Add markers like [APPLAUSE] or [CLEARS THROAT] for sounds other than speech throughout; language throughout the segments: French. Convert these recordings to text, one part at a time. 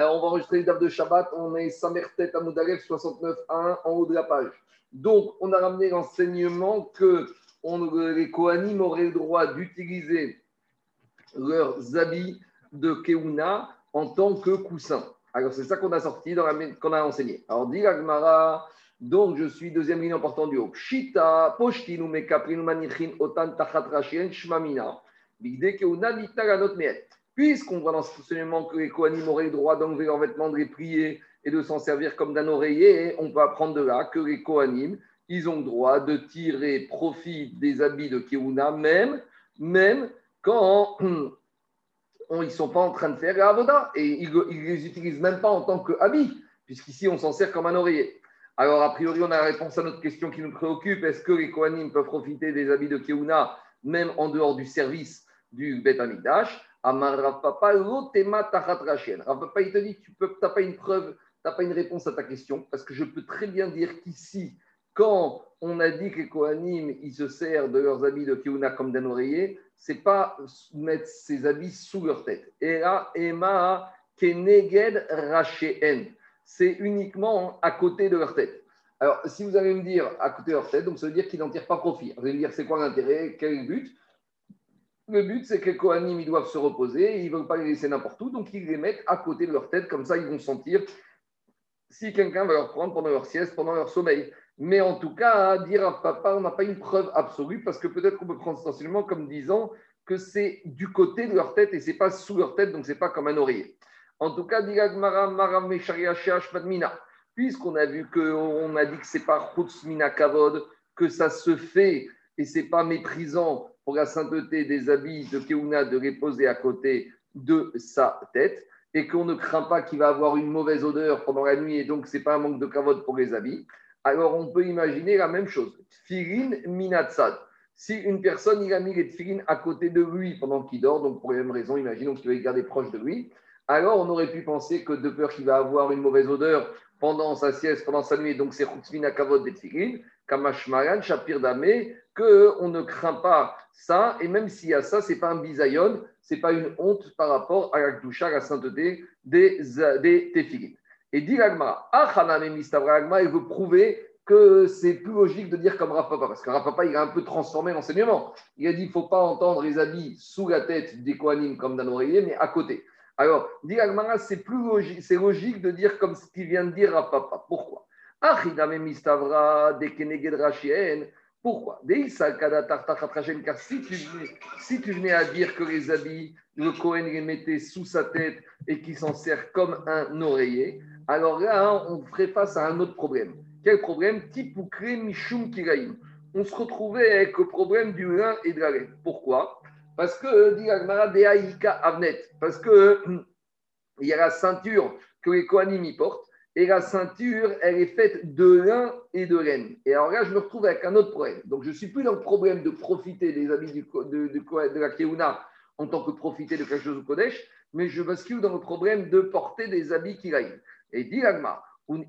Alors, on va enregistrer les dates de Shabbat. On est Samertet à 69.1 en haut de la page. Donc, on a ramené l'enseignement que les Kohanim auraient le droit d'utiliser leurs habits de Keuna en tant que coussin. Alors, c'est ça qu'on a sorti, qu'on a enseigné. Alors, dit Agmara, donc je suis deuxième ligne important du haut. Shita, manichin otan tachat shmamina. Bigde Keuna notre met. Puisqu'on voit dans ce enseignement que les Kohanim auraient le droit d'enlever leurs vêtements, de les plier et de s'en servir comme d'un oreiller, on peut apprendre de là que les Kohanim, ils ont le droit de tirer profit des habits de Keuna, même, même quand [CLEARS THROAT] ils ne sont pas en train de faire avoda et ils ne les utilisent même pas en tant qu'habits, puisqu'ici on s'en sert comme un oreiller. Alors, a priori, on a la réponse à notre question qui nous préoccupe. Est-ce que les Kohanim peuvent profiter des habits de Keuna, même en dehors du service du Bet Amidash Amar Rav Papa, l'otema tachat Papa, il te dit, tu n'as pas une preuve, tu n'as pas une réponse à ta question, parce que je peux très bien dire qu'ici, quand on a dit que les Kohanim, ils se servent de leurs habits de Keuna comme d'un oreiller, c'est pas mettre ses habits sous leur tête. Et là, Emma Keneged Racheen. C'est uniquement à côté de leur tête. Alors, si vous allez me dire à côté de leur tête, donc ça veut dire qu'ils n'en tirent pas profit. Vous allez me dire, c'est quoi l'intérêt? Quel est le but? Le but, c'est que les Kohanim, ils doivent se reposer, ils ne veulent pas les laisser n'importe où, donc ils les mettent à côté de leur tête, comme ça, ils vont sentir si quelqu'un va leur prendre pendant leur sieste, pendant leur sommeil. Mais en tout cas, dire à papa, on n'a pas une preuve absolue parce que peut-être qu'on peut prendre cet enseignement comme disant que c'est du côté de leur tête et c'est pas sous leur tête, donc c'est pas comme un oreiller. En tout cas, puisqu'on a vu qu'on a dit que c'est pas Mina Kavod, que ça se fait et c'est pas méprisant pour la sainteté des habits de Keuna de les poser à côté de sa tête et qu'on ne craint pas qu'il va avoir une mauvaise odeur pendant la nuit et donc c'est pas un manque de Kavod pour les habits alors on peut imaginer la même chose. Tfilin minatsad. Si une personne, il a mis les tfilin à côté de lui pendant qu'il dort, donc pour la même raison, imaginons qu'il va les garder proche de lui, alors on aurait pu penser que de peur qu'il va avoir une mauvaise odeur pendant sa sieste, pendant sa nuit, donc c'est chutzmina kavod des kamashmaran, shapir damé, qu'on ne craint pas ça, et même s'il y a ça, c'est pas un bisayon, c'est pas une honte par rapport à la à la sainteté des, des. Et dit ah, il veut prouver que c'est plus logique de dire comme Rapapa, parce que Rapapa, il a un peu transformé l'enseignement. Il a dit qu'il ne faut pas entendre les habits sous la tête des Kohanim comme d'un oreiller, mais à côté. Alors, dit c'est plus logique, c'est logique de dire comme ce qu'il vient de dire Rapapa. Pourquoi? Pourquoi? Car si tu, venais, si tu venais à dire que les habits, le Kohen les mettait sous sa tête et qu'il s'en sert comme un oreiller, alors là, hein, on ferait face à un autre problème. Quel problème? Tipukre Mishum. On se retrouvait avec le problème du lin et de la laine. Pourquoi? Parce que, dit Agmara, Avnet. Parce que il y a la ceinture que les Kohanim y portent. Et la ceinture, elle est faite de lin et de laine. Et alors là, je me retrouve avec un autre problème. Donc, je ne suis plus dans le problème de profiter des habits de, de, la Keuna en tant que profiter de quelque chose au Kodesh, mais je bascule dans le problème de porter des habits Kiraim. Et dit Agma, même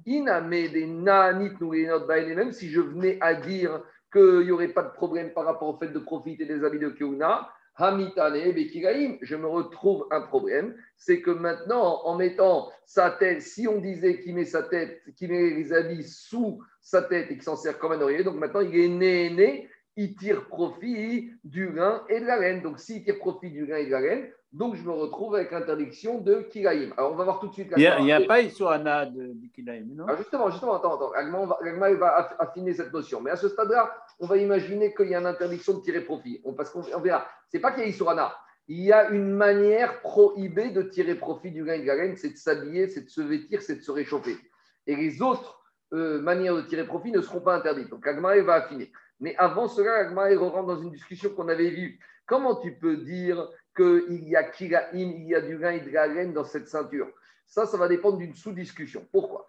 si je venais à dire qu'il n'y aurait pas de problème par rapport au fait de profiter des habits de Keuna, je me retrouve un problème, c'est que maintenant, en mettant sa tête, si on disait qu'il met sa tête, qu'il met les habits sous sa tête et qu'il s'en sert comme un oreiller, donc maintenant il est né, né, il tire profit du grain et de la laine. Donc s'il tire profit du grain et de la laine, donc, je me retrouve avec l'interdiction de Kilaïm. Alors, on va voir tout de suite. Il n'y a, pas Anna de, Kilaïm, non? Ah, Justement, justement, attends, attends. Agma va, affiner cette notion. Mais à ce stade-là, on va imaginer qu'il y a une interdiction de tirer profit. parce qu'on verra. Ce n'est pas qu'il y a Anna. Il y a une manière prohibée de tirer profit du grain et de c'est de s'habiller, c'est de se vêtir, c'est de se réchauffer. Et les autres euh, manières de tirer profit ne seront pas interdites. Donc, Agma va affiner. Mais avant cela, Agma rentre dans une discussion qu'on avait vue. Comment tu peux dire qu'il y a il y a du grain et de la laine dans cette ceinture. Ça, ça va dépendre d'une sous-discussion. Pourquoi?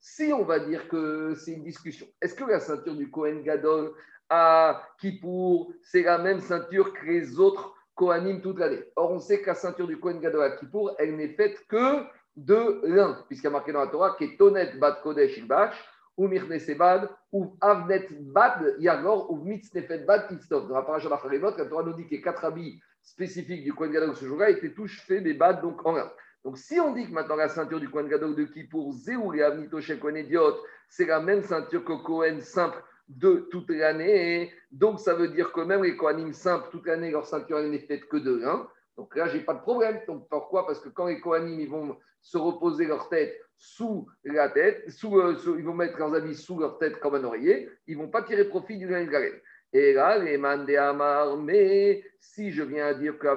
Si on va dire que c'est une discussion, est-ce que la ceinture du Kohen Gadol à Kippour, c'est la même ceinture que les autres Kohanim toute l'année? Or, on sait que la ceinture du Kohen Gadol à Kippour, elle n'est faite que de lin, puisqu'il y a marqué dans la Torah, qui est Tonet Bat Kodesh Ilbach, ou Mirnese Bad, ou Avnet Bad, Yagor, ou Mitznefet Bad, Itstov. Dans la paracha d'Acharimot, la Torah nous dit que les quatre habits spécifiques du Kohen Gadol ce jour-là étaient tous faits des Bad, donc en un. Donc, si on dit que maintenant la ceinture du Kohen Gadol de Kippour, Zéou et Avnitoché Kohen Idiot, c'est la même ceinture que Kohen simple de toute l'année. Donc, ça veut dire que même les Kohanim simples, toute l'année, leur ceinture n'est faite que de 1. Donc là, je n'ai pas de problème. Donc, pourquoi? Parce que quand les Kohanim ils vont se reposer leur tête sous la tête, euh, ils vont mettre leurs habits sous leur tête comme un oreiller, ils ne vont pas tirer profit du grain de galène. Et là, les mandé amar, mais si je viens à dire que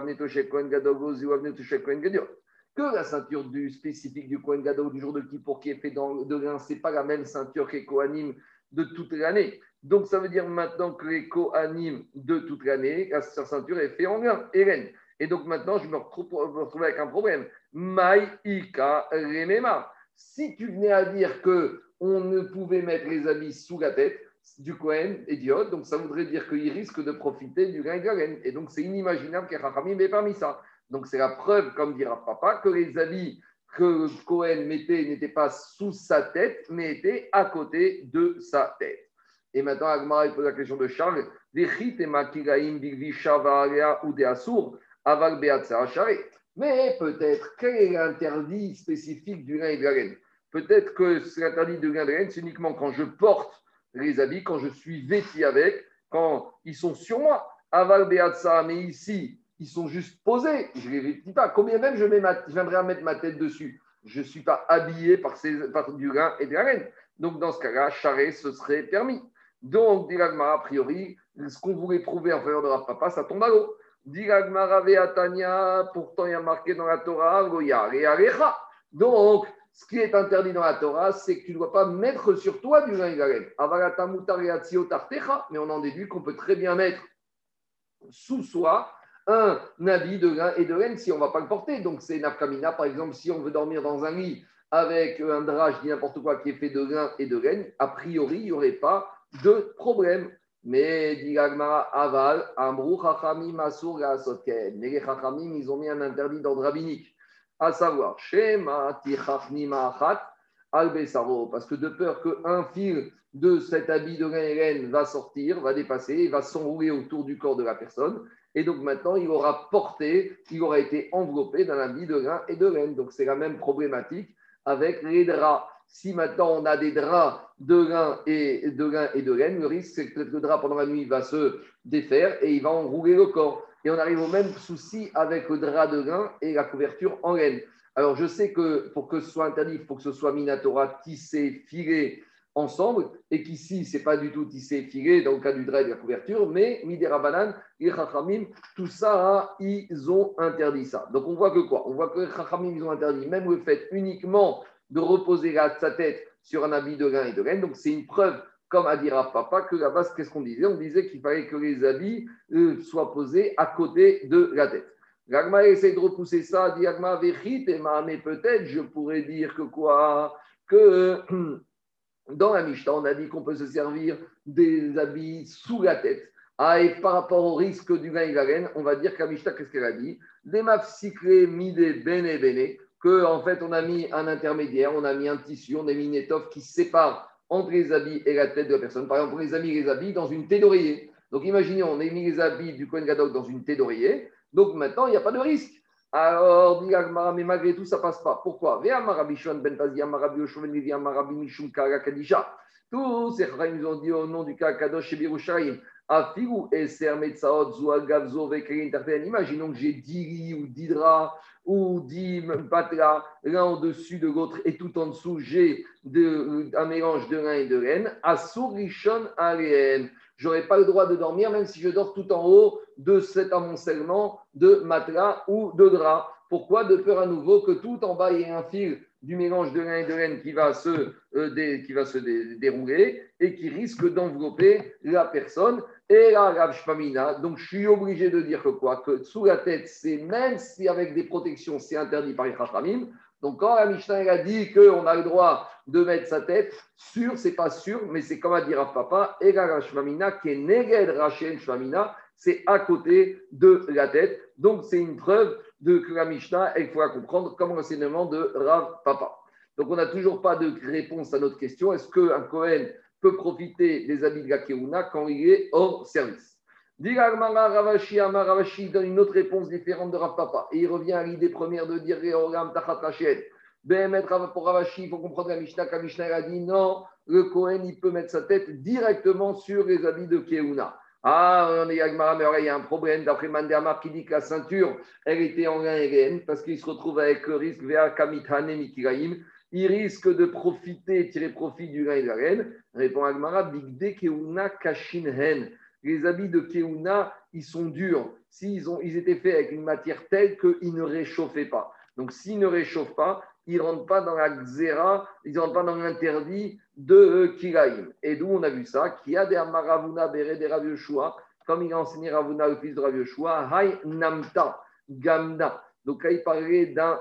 que la ceinture du spécifique du Kohen Gadol du jour de Kippour qui est fait dans, de grain, ce n'est pas la même ceinture que les Kohanim de toute l'année. Donc, ça veut dire maintenant que les Kohanim de toute l'année, la ceinture est faite en grain, Eren. Et donc maintenant, je me retrouve, avec un problème. Maïka remema. Si tu venais à dire que on ne pouvait mettre les habits sous la tête du Kohen idiot, donc ça voudrait dire qu'il risque de profiter du galen. Et donc c'est inimaginable qu'un Rachamim ait parmi ça. Donc c'est la preuve, comme dira papa, que les habits que Cohen mettait n'étaient pas sous sa tête, mais étaient à côté de sa tête. Et maintenant, Agmara pose la question de Charles. Mais peut-être, quel est l'interdit spécifique du lin et de la laine Peut-être que l'interdit du lin et de la laine, c'est uniquement quand je porte les habits, quand je suis vêtu avec, quand ils sont sur moi. Aval Beatsa, mais ici, ils sont juste posés. Je ne les vêtis pas. Combien même je, à mettre ma tête dessus? Je ne suis pas habillé par, ces, par du lin et de la laine. Donc, dans ce cas-là, charret, ce serait permis. Donc, dit a priori, ce qu'on voulait prouver en faveur de Rav Papa, ça tombe à l'eau. Pourtant il y a marqué dans la Torah, Donc, ce qui est interdit dans la Torah, c'est que tu ne dois pas mettre sur toi du lin Mais on en déduit qu'on peut très bien mettre sous soi un habit de lin et de laine si on ne va pas le porter. Donc, c'est nafkamina, par exemple, si on veut dormir dans un lit avec un drap, je dis n'importe quoi, qui est fait de lin et de laine, a priori, il n'y aurait pas de problème. Mais, Aval, Chachamim, Asur, les Chachamim, ils ont mis un interdit d'ordre rabbinique, à savoir, Shema, Achat, Albesaro, parce que de peur qu'un fil de cet habit de laine va sortir, va dépasser, va s'enrouler autour du corps de la personne. Et donc maintenant, il aura porté, il aura été enveloppé dans habit de grain et de laine. Donc c'est la même problématique avec les draps. Si maintenant on a des draps de lin et de, lin et de laine, le risque c'est que le drap pendant la nuit va se défaire et il va enrouler le corps. Et on arrive au même souci avec le drap de lin et la couverture en laine. Alors je sais que pour que ce soit interdit, il faut que ce soit minatora, tissé, filé ensemble, et qu'ici, ce n'est pas du tout tissé, filé dans le cas du drap et de la couverture, mais midera banane, les chachamim, tout ça, ils ont interdit ça. Donc on voit que quoi? On voit que chachamim, ils ont interdit même le fait uniquement de reposer sa tête sur un habit de lin et de laine. Donc c'est une preuve, comme a dit Papa, que la base, qu'est-ce qu'on disait? On disait qu'il fallait que les habits euh, soient posés à côté de la tête. L'agma essaie de repousser ça, dit Agma mais peut-être je pourrais dire que quoi? Que [CLEARS THROAT] dans la Mishnah, on a dit qu'on peut se servir des habits sous la tête. Ah, et par rapport au risque du lin et de la laine, on va dire la Mishnah, qu'est-ce qu'elle a dit? Les mafsiklé mide bene bene en fait, on a mis un intermédiaire, on a mis un tissu, on a mis une étoffe qui sépare entre les habits et la tête de la personne. Par exemple, pour les amis les habits dans une thé d'oreiller. Donc imaginez, on a mis les habits du Kohen Gadok dans une thé d'oreiller. Donc maintenant, il n'y a pas de risque. Alors, mais malgré tout, ça passe pas. Pourquoi? Ben Tous ces nous ont dit au nom du Kadosh chez Birushalayim. Imaginons que j'ai 10 lits ou 10 draps ou 10 matelas l'un au-dessus de l'autre et tout en dessous, j'ai un mélange de lin et de laine. Asurichon Je J'aurais pas le droit de dormir même si je dors tout en haut de cet amoncellement de matelas ou de draps. Pourquoi De peur à nouveau que tout en bas, il y ait un fil du mélange de lin et de laine qui va se, euh, qui va se dérouler et qui risque d'envelopper la personne. Et là, la donc je suis obligé de dire que quoi? Que sous la tête, c'est même si avec des protections, c'est interdit par les Khachamim. Donc quand la Mishnah a dit qu'on a le droit de mettre sa tête, sûr, c'est pas sûr, mais c'est comme à dire à papa, et la Rashmamina, qui est Neged c'est à côté de la tête. Donc c'est une preuve de la Mishnah, il faut comprendre comme l'enseignement de Rav Papa. Donc, on n'a toujours pas de réponse à notre question. Est-ce qu'un Cohen peut profiter des habits de la Keuna quand il est hors service? Ravashi Ravashi donne une autre réponse différente de Rav Papa. Et il revient à l'idée première de dire Tachat pour Ravashi, il faut comprendre la Mishnah. La Mishnah a dit non, le Cohen, il peut mettre sa tête directement sur les habits de Keuna. Ah, on est Yagmara, mais il y a un problème. D'après Mandermar qui dit que la ceinture, elle était en lin et parce qu'il se retrouve avec le risque vers Kamithane Mikiraim. Il risque de profiter, tirer profit du lin et de la reine. Répond Agmara, Bigde Keuna Kashinhen. Les habits de Keuna, ils sont durs. S'ils ont, ils étaient faits avec une matière telle qu'ils ne réchauffaient pas. Donc, s'ils ne réchauffent pas, ils ne rentrent pas dans la xéra, ils ne rentrent pas dans l'interdit de euh, Kiraïm. Et d'où on a vu ça Qui a des Amaravuna Bere de Rav comme il a enseigné Ravuna, le fils de Rav Yoshua, Hay Namta, Gamna. Donc là, il parlait d'un,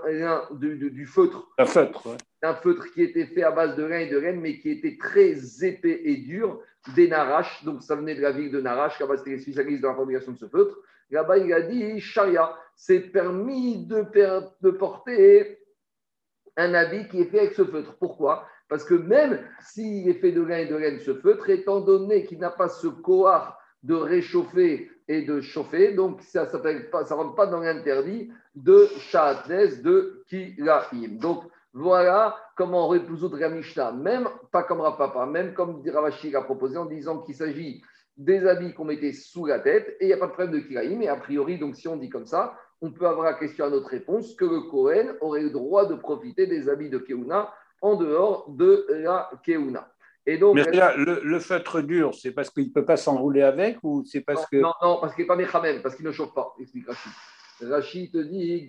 du, du, feutre. Un feutre, D'un feutre qui était fait à base de rein et de reine, mais qui était très épais et dur, des Narash. Donc ça venait de la ville de Narash, là-bas c'était les spécialistes de la fabrication de ce feutre. Là-bas, il a dit Sharia, c'est permis de, de porter un habit qui est fait avec ce feutre. Pourquoi? Parce que même s'il est fait de lin et de laine, ce feutre, étant donné qu'il n'a pas ce coar de réchauffer et de chauffer, donc ça ne rentre pas dans l'interdit de Shahatnes de Kilaim. Donc voilà comment on résoudre la Mishnah, même pas comme Rapapa, même comme Ravashi a proposé en disant qu'il s'agit des habits qu'on mettait sous la tête et il n'y a pas de problème de Kilaim. Et a priori, donc si on dit comme ça, on peut avoir la question à notre réponse que le Kohen aurait le droit de profiter des habits de Keuna en dehors de la Keuna. Et donc, Mais là, le, feutre dur, c'est parce qu'il ne peut pas s'enrouler avec ou c'est parce que. Non, non, parce qu'il n'est pas méchamem, parce qu'il ne chauffe pas, explique Rachid. Rachid te dit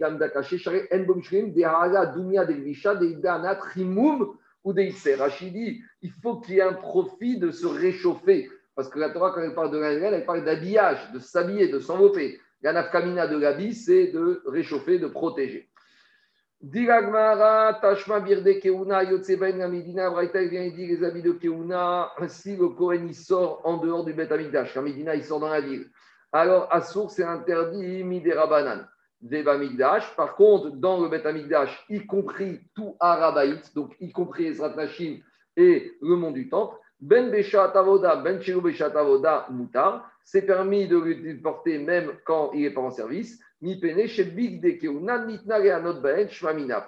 ou Rachid dit il faut qu'il y ait un profit de se réchauffer. Parce que la Torah, quand elle parle de l'ingrédient, elle parle d'habillage, de s'habiller, de s'envelopper. La nafkamina de l'habit, c'est de réchauffer, de protéger. Diragmara, Tashma Birde Keuna, Yotseben Medina, Braïta, il vient dit les habits de Keuna, si le Kohen il sort en dehors du Bet Amigdash, Medina il sort dans la ville, alors à source c'est interdit Midera Banan. Deva Migdash. Par contre, dans le Bet Amigdash, y compris tout Arabaït, donc y compris Ezrat Nashim et le monde du Temple, Ben Beshat Avoda, Ben Chilou Beshat Avoda, Moutar, c'est permis de le porter même quand il n'est pas en service.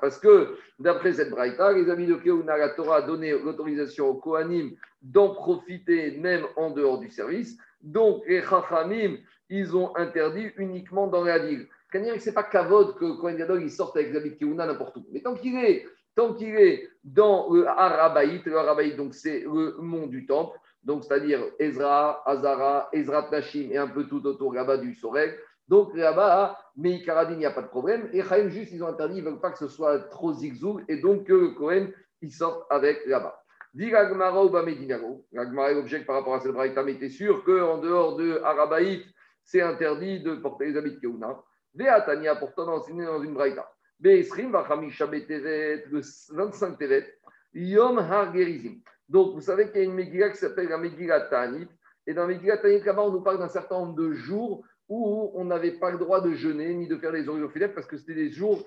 Parce que, d'après cette braïta, les amis de Keuna, la Torah a donné l'autorisation au Kohanim d'en profiter même en dehors du service. Donc, les Chachamim, ils ont interdit uniquement dans la ville. Ce n'est pas Kavod que Kohen Gadol il avec les habits de Keuna n'importe où. Mais tant qu'il est, tant qu'il est dans le Arabaït, le Arabaït, donc c'est le mont du temple, donc c'est-à-dire Ezra, Azara, Ezra Nashim et un peu tout autour là-bas du Soreg. Donc là-bas, Meikaradin, il n'y a pas de problème. Et Chaim, juste, ils ont interdit, ils ne veulent pas que ce soit trop zigzou et donc que le Kohen, il sorte avec là-bas. Dit Gagmara ou Bamedinago. Gagmara objecte par rapport à cette braïta, mais t'es sûr qu'en dehors de Arabaït, c'est interdit de porter les habits de Keuna. Veatania, pourtant, enseigné dans une braïta. Le 25 Tevet, Yom Har Gerizim. Donc, vous savez qu'il y a une Megillah qui s'appelle la Megillah Tanit. Et dans la Megillah Tanit, là-bas, on nous parle d'un certain nombre de jours où on n'avait pas le droit de jeûner ni de faire des philètes parce que c'était des jours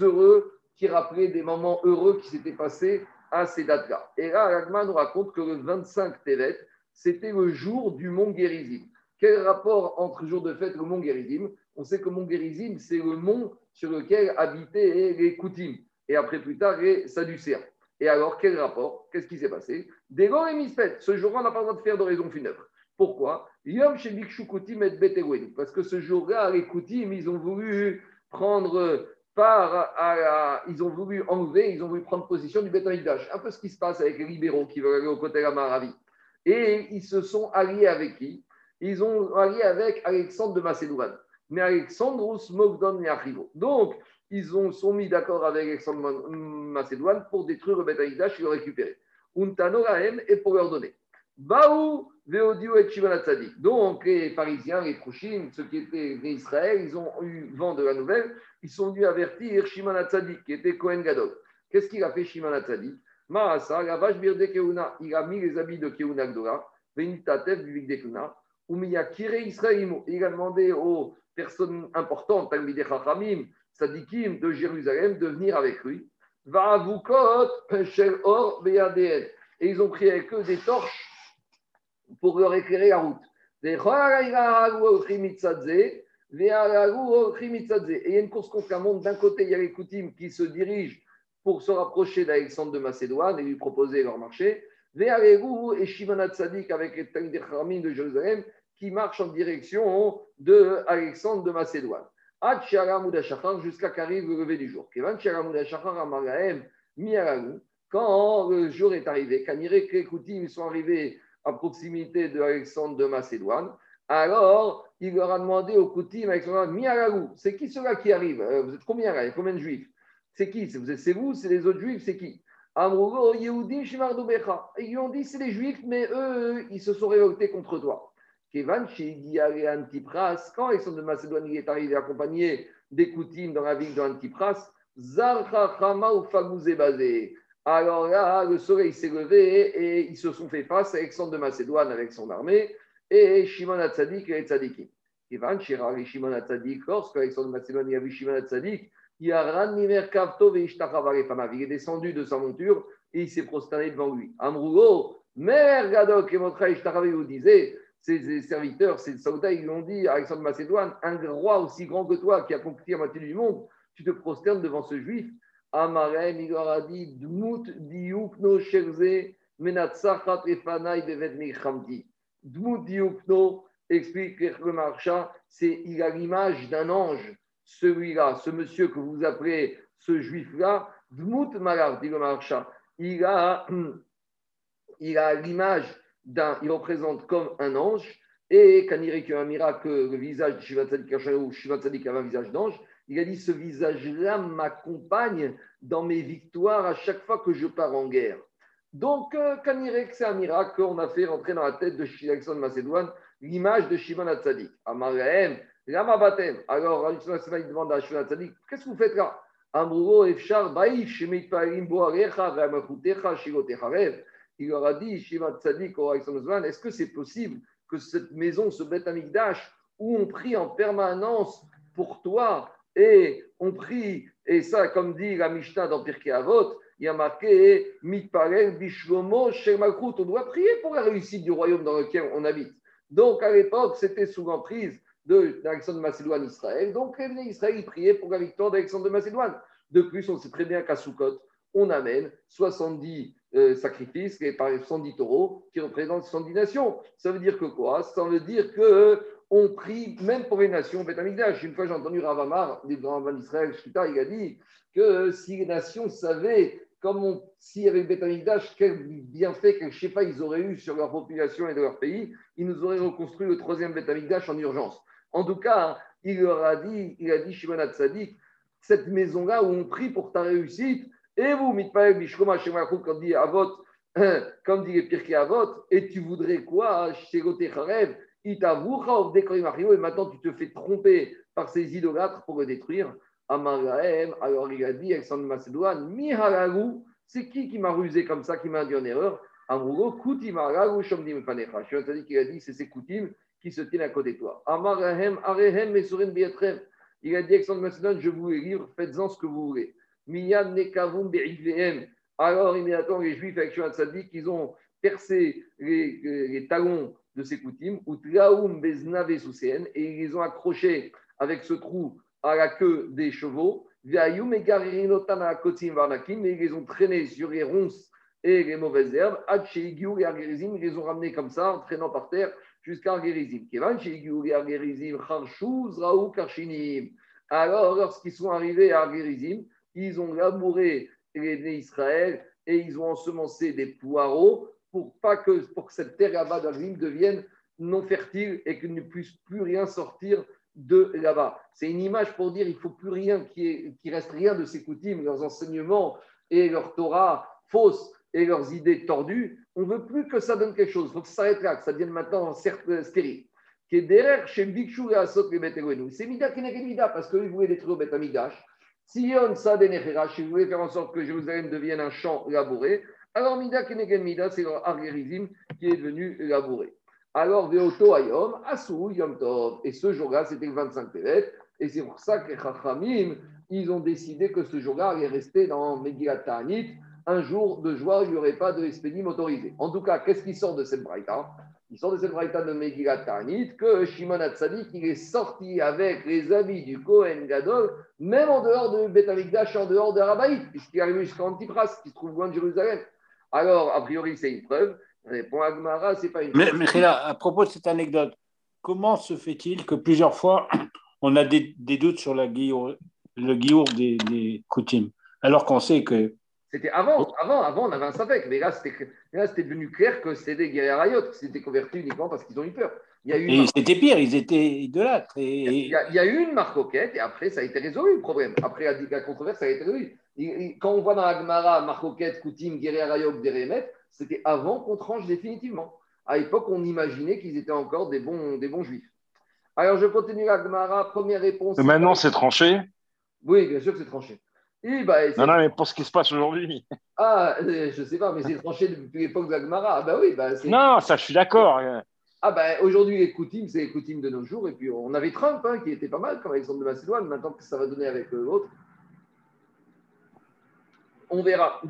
heureux qui rappelaient des moments heureux qui s'étaient passés à ces dates-là. Et là, Ragman nous raconte que le 25 Tevet, c'était le jour du mont Guérizim. Quel rapport entre jour de fête et le mont Guérizim On sait que mont Guérizim, c'est le mont sur lequel habitaient les Koutim et après plus tard les Sadducéens. Et alors, quel rapport? Qu'est-ce qui s'est passé? Dégor et Mispet. Ce jour-là, on n'a pas le droit de faire d'oraison funèbre. Pourquoi? Parce que ce jour-là, les Koutim, ils ont voulu prendre part à, Ils ont voulu enlever, ils ont voulu prendre position du Bet Un peu ce qui se passe avec les libéraux qui veulent aller au côté de la Maravi. Et ils se sont alliés avec qui? Ils ont allié avec Alexandre de Macédoine. Mais Alexandros Mogdon Yachivo. Donc, ils ont, sont mis d'accord avec Alexandre Macédoine pour détruire le Beth et le récupérer. Untanorahem et pour leur donner. Baou Veodio et Tzadik. Donc les Parisiens, les Prochim, ceux qui étaient d'Israël, ils ont eu vent de la nouvelle, ils sont venus avertir Shimon qui était Kohen Gadol. Qu'est-ce qu'il a fait Shimon Maasa, la vache birde Keuna, il a mis les habits de Keuna Gdora, Venitatev du Keuna, il a demandé aux personnes importantes, Talmideh Chachamim, Sadikim de Jérusalem de venir avec lui. Et ils ont pris avec eux des torches pour leur éclairer la route. Et il y a une course contre la montre. D'un côté, il y a les Koutim qui se dirigent pour se rapprocher d'Alexandre de Macédoine et lui proposer leur marché. Et Shimon Tzadik avec les Talmud de Jérusalem qui marchent en direction de Alexandre de Macédoine. Jusqu'à qu'arrive le lever du jour. Quand le jour est arrivé, quand les Koutim sont arrivés à proximité de Alexandre de Macédoine, alors il leur a demandé au Koutim Alexandre, Miaragou, c'est qui ceux-là qui arrivent? Euh, Vous êtes combien là? Il y a combien de juifs? C'est qui? C'est vous? C'est les autres juifs? C'est qui? Ils lui ont dit c'est les juifs, mais eux, ils se sont révoltés contre toi. Kevan, Antipras, quand Alexandre de Macédoine est arrivé accompagné des Koutim dans la ville d'Antipras. Alors là, le soleil s'est levé et ils se sont fait face à Alexandre de Macédoine avec son armée et Shimon Hatzadik et Tzadikim. Ivan Shimon Hatzadik, lorsque Alexandre de Macédoine a vu Shimon Hatzadik, il est descendu de sa monture et il s'est prosterné devant lui. Amrougo, Mère Gadok et Motra vous disait, ses serviteurs, ses soldats, ils ont dit Alexandre Macédoine, un roi aussi grand que toi qui a conquis la moitié du monde, tu te prosternes devant ce juif Amarem, il leur a dit Dmut diukno sherze menatsachat efanai bevet. Dmut diukno explique le marcha, c'est il a l'image d'un ange, celui-là, ce monsieur que vous appelez ce juif-là, Dmut malar, dit le marcha. [CLEARS THROAT] Il a, l'image d'un, il représente comme un ange, et quand il un miracle, le visage de Shiva ou Shiva Tzadik avait un visage d'ange, il a dit ce visage-là m'accompagne dans mes victoires à chaque fois que je pars en guerre. Donc, euh, c'est un miracle qu'on a fait rentrer dans la tête de Alexandre Macédoine l'image de Shimon Hatzadik. Amarahem, Alors, Macédoine demande à Shimon Hatzadik Qu'est-ce que vous faites là? Il leur a dit Est-ce que c'est possible que cette maison, ce Beth Amikdash, où on prie en permanence pour toi, et on prie, et ça, comme dit la Mishnah dans Pirkei Avot, il y a marqué Mitparel Bishlomo Shemakrout. On doit prier pour la réussite du royaume dans lequel on habite. Donc, à l'époque, c'était sous l'emprise d'Alexandre de Macédoine Israël. Donc, les Israël, ils priaient pour la victoire d'Alexandre de Macédoine. De plus, on sait très bien qu'à Soukot, on amène 70 euh, sacrifices, par 110 taureaux, qui représentent 110 nations. Ça veut dire que quoi? Ça veut dire que on prie même pour les nations Beth Une fois, j'ai entendu Ravamar, des grands d'Israël, il a dit que si les nations savaient comme s'il y avait Beth Amikdash, quel bienfait, quel pas, ils auraient eu sur leur population et de leur pays, ils nous auraient reconstruit le troisième Beth Amikdash en urgence. En tout cas, il leur a dit, il a dit Shimon Hatzadik, cette maison-là où on prie pour ta réussite, et vous, Mitpael Bishkoma quand dit Avot, [CLEARS THROAT] comme dit les Pirkei Avot, et tu voudrais quoi, Shegote Charev, et maintenant tu te fais tromper par ces idolâtres pour le détruire. alors il a dit, Alexandre Macédoine, Miharagu, c'est qui qui m'a rusé comme ça, qui m'a dit en erreur? Amrougo, Kutimaragu, Shomdim Panecha. Je te dit a dit, c'est ces Koutim qui se tiennent à côté de toi. Amarahem, Arehem. Il a dit, Alexandre de Macédoine, je vous les livre, faites-en ce que vous voulez. Miyan Nekavum Be'ivlehem. Alors, immédiatement, les Juifs avec Shuat Sadik, ils ont percé les, talons de ces coutumes, ou et ils les ont accrochés avec ce trou à la queue des chevaux, et ils les ont traînés sur les ronces et les mauvaises herbes, ils les ont ramenés comme ça, en traînant par terre, jusqu'à Argerizim. Alors, lorsqu'ils sont arrivés à Argerizim, ils ont labouré les nez Israël et ils ont ensemencé des poireaux pour, pas que, cette terre là-bas devienne non fertile et qu'il ne puisse plus rien sortir de là-bas. C'est une image pour dire il faut plus rien, qu'il ne reste rien de ces coutumes, leurs enseignements et leur Torah fausse et leurs idées tordues. On ne veut plus que ça donne quelque chose. Il faut que ça s'arrête là, que ça devienne maintenant certes stérile. Qui est derrière chez Bikshu et Asot les C'est Mida qui n'est Mida parce qu'ils voulaient détruire Bet Amidash. Si on ça si vous voulez faire en sorte que Jérusalem devienne un champ labouré, alors, Mida Kenegen Mida, c'est l'argérisme qui est devenu labouré. Alors, Veoto Ayom, Asou Yom Tov. Et ce jour-là, c'était le 25 Tevet. Et c'est pour ça que Chachamim, ils ont décidé que ce jour-là allait rester dans Megillat Ta'anit, un jour de joie, il n'y aurait pas de espédim autorisé. En tout cas, qu'est-ce qui sort de cette braïta? Il sort de cette braïta de Megillat Ta'anit que Shimon Hatzadik, il est sorti avec les amis du Kohen Gadol, même en dehors de Beth Amikdash, en dehors de Rabaït, puisqu'il est arrivé jusqu'à Antipras, qui se trouve loin de Jérusalem. Alors, a priori, c'est une preuve. Répond Agmara, c'est pas une preuve. Mais, mais à propos de cette anecdote, comment se fait-il que plusieurs fois [CLEARS THROAT] on a des, doutes sur la le guillaume des, des coutumes, alors qu'on sait que. C'était avant, avant, avant, on avait un savec, mais là, c'était devenu clair que c'était des guerriers rayotes qui s'étaient convertis uniquement parce qu'ils ont eu peur. Il y a eu et c'était pire, ils étaient idolâtres. Et... Il, y a, il, y a, eu une marcoquette et après, ça a été résolu le problème. Après la, la controverse, ça a été résolu. quand on voit dans la Gemara, marcoquette, coutume, guerrier rayot, des c'était avant qu'on tranche définitivement. À l'époque, on imaginait qu'ils étaient encore des bons, des bons juifs. Alors, je continue la Gemara. Première réponse. maintenant, c'est tranché? Oui, bien sûr que c'est tranché. Bah, non, non, mais pour ce qui se passe aujourd'hui. Ah, euh, je ne sais pas, mais c'est tranché depuis l'époque de la Gemara. Ah, bah oui. Bah, non, ça, je suis d'accord. Ah, bah, aujourd'hui, les coutumes, c'est les coutumes de nos jours. Et puis, on avait Trump, hein, qui était pas mal, comme Alexandre de Macédoine. Maintenant, que ça va donner avec euh, l'autre? On verra.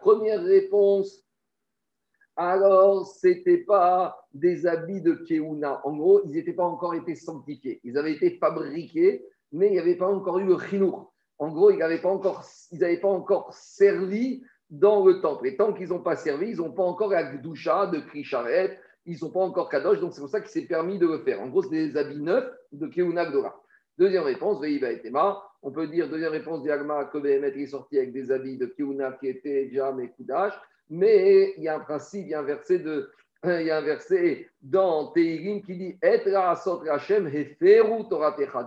Première réponse alors c'était pas des habits de Keuna. En gros, ils n'étaient pas encore été sanctifiés. Ils avaient été fabriqués, mais il n'y avait pas encore eu le chinour. En gros, ils n'avaient pas, encore, pas encore servi dans le temple. Et tant qu'ils n'ont pas servi, ils n'ont pas encore la doucha de Krisharet, ils n'ont pas encore Kadosh, donc c'est pour ça qu'il s'est permis de le faire. En gros, c'est des habits neufs de Keuna Gdora. Deuxième réponse, Veiba et On peut dire, deuxième réponse, Diagma, que est sorti avec des habits de Keuna qui étaient Jam et Kudash. Mais il y a un principe, il y a un verset, de, [LAUGHS] il y a un verset dans Teirim qui dit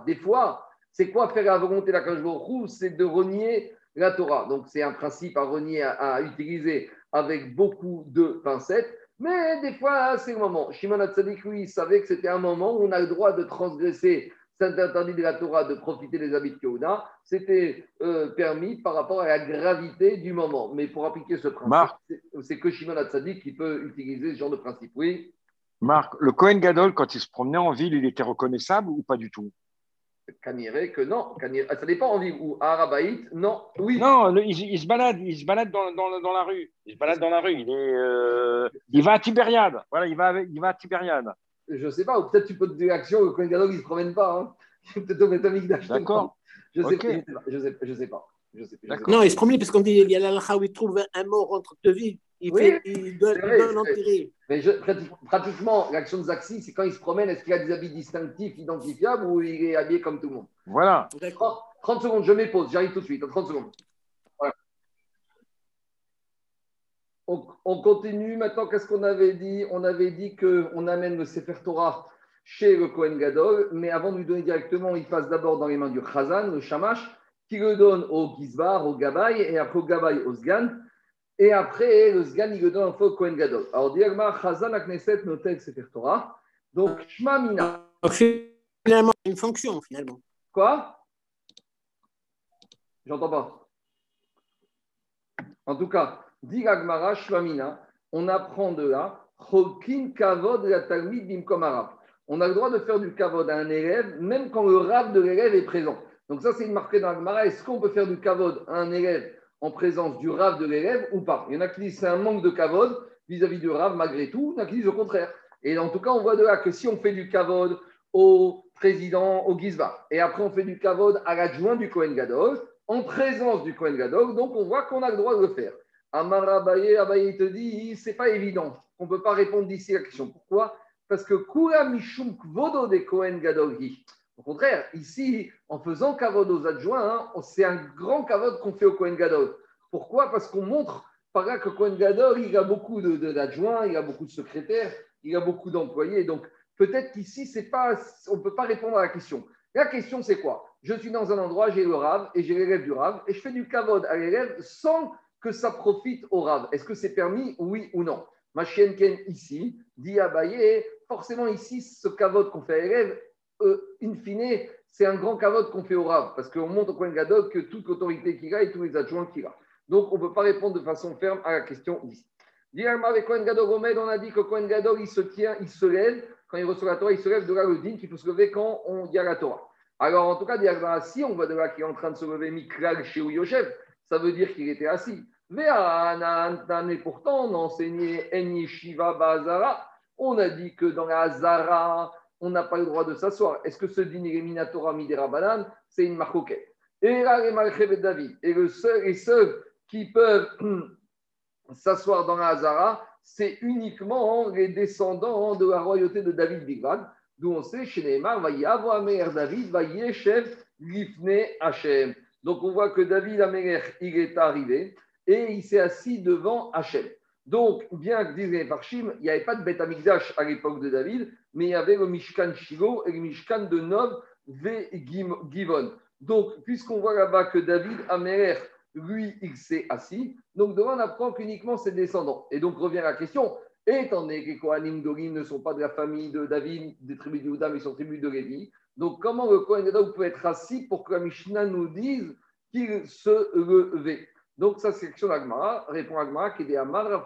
Des fois, c'est quoi faire la volonté de la C'est de renier la Torah. Donc, c'est un principe à renier, à, utiliser avec beaucoup de pincettes. Mais des fois, c'est le moment. Shimon Hatzadik, lui, il savait que c'était un moment où on a le droit de transgresser c'est interdit de la Torah de profiter des habits de Keuna, c'était euh, permis par rapport à la gravité du moment. Mais pour appliquer ce principe, c'est que Shimon Hatzadik qui peut utiliser ce genre de principe. Oui Marc, le Kohen Gadol, quand il se promenait en ville, il était reconnaissable ou pas du tout? Kaniré que non. Kaniré, ça dépend en ville. Ou à Arabaït, non. Oui. Non, il, se balade, il se balade dans, dans, dans, la rue. Il se balade dans la rue. Il, est, euh, il va à Tibériade. Voilà, il va, il va à Tibériade je ne sais pas, ou peut-être tu peux te dire action, le Kohen Gadol, il ne se promène pas. Hein. [LAUGHS] peut-être au métamique D'accord. Je ne sais, sais, pas. Je sais, je sais pas. Je sais, non, il se promène parce qu'on dit il y a l'alha où il trouve un mort entre deux villes. Il, oui, fait, il doit, l'enterrer. Mais je, pratiquement, l'action de Zaxi, c'est quand il se promène, est-ce qu'il a des habits distinctifs, identifiables, ou il est habillé comme tout le monde? Voilà. 30 secondes, je m'épose, j'arrive tout de suite, 30 secondes. On, continue. Maintenant, qu'est-ce qu'on avait dit? On avait dit qu'on amène le Sefer Torah chez le Kohen Gadol, mais avant de lui donner directement, il passe d'abord dans les mains du Chazan, le Shamash, qui le donne au Gizbar, au Gabay, et après au Gabay, au Sgan. Et après, le Sgan, il le donne au Kohen Gadol. Alors, directement, Chazan Akneset notait Sefer Torah. Donc, Shma Mina. Finalement, une fonction, finalement. Quoi? J'entends pas. En tout cas, Dit on apprend de là, Kavod la On a le droit de faire du kavod à un élève, même quand le rave de l'élève est présent. Donc ça, c'est une marque dans Agmara. Est-ce qu'on peut faire du kavod à un élève en présence du rave de l'élève ou pas Il y en a qui disent c'est un manque de kavod vis-à-vis du rave malgré tout. Il y en a qui disent au contraire. Et en tout cas, on voit de là que si on fait du kavod au président, au Gizba, et après on fait du kavod à l'adjoint du Kohen Gadol, en présence du Kohen Gadol, donc on voit qu'on a le droit de le faire. Amar Abaye, Abaye te dit, c'est pas évident. On ne peut pas répondre d'ici la question. Pourquoi? Parce que Kura Mishum Kvodo de Kohen Gadolgi. Au contraire, ici, en faisant kavod aux adjoints, hein, c'est un grand kavod qu'on fait au Kohen. Pourquoi? Parce qu'on montre par là que Kohen Gadol, il a beaucoup d'adjoints, il a beaucoup de secrétaires, il a beaucoup d'employés. Donc, peut-être qu'ici, on ne peut pas répondre à la question. La question, c'est quoi? Je suis dans un endroit, j'ai le Rav et j'ai l'élève du Rav, et je fais du kavod à l'élève sans que ça profite au Rav. Est-ce que c'est permis, oui ou non? Ma chienne Ken ici dit à Baye, forcément ici, ce cavote qu'on fait à l'élève, euh, in fine, c'est un grand cavote qu'on fait au Rav, parce qu'on montre au Kohen Gadol que toute l'autorité qu'il a et tous les adjoints qu'il a. Donc, on ne peut pas répondre de façon ferme à la question ici. avec Kohen Gadol on a dit que Kohen Gadol, il se tient, il se lève, quand il reçoit la Torah, il se lève de là le din, qu'il faut se lever quand on y a la Torah. Alors, en tout cas, si on voit de là qu'il est en train de se lever Mikral chez Yoshev, ça veut dire qu'il était assis. Mais pourtant, on a enseigné En Shiva Bazara. On a dit que dans la Zara, on n'a pas le droit de s'asseoir. Est-ce que ce dîner éliminatora midera banane, c'est une marcoquette? Et là, les David, et le seul, les seuls qui peuvent [CLEARS THROAT] s'asseoir dans la Hazara, c'est uniquement les descendants de la royauté de David Bigvan, d'où on sait chez Neymar, va y avoir David, va y chef Lifne Hachem. Donc on voit que David Améler, il est arrivé et il s'est assis devant Hachem. Donc, bien que disent les Farshim, il n'y avait pas de Beth Amikdash à l'époque de David, mais il y avait le Mishkan Shiloh et le Mishkan de Nov Ve Givon. Donc, puisqu'on voit là-bas que David Améler, lui, il s'est assis, donc devant on apprend qu'uniquement ses descendants. Et donc revient la question, étant donné que les Kohanim Dorim ne sont pas de la famille de David, des tribus de Juda, mais sont tribus de Lévi, donc comment le Kohen peut être assis pour que la Mishnah nous dise qu'il se levait? Donc, ça, c'est question d'Agmara. Répond Agmara qui est Amar Rav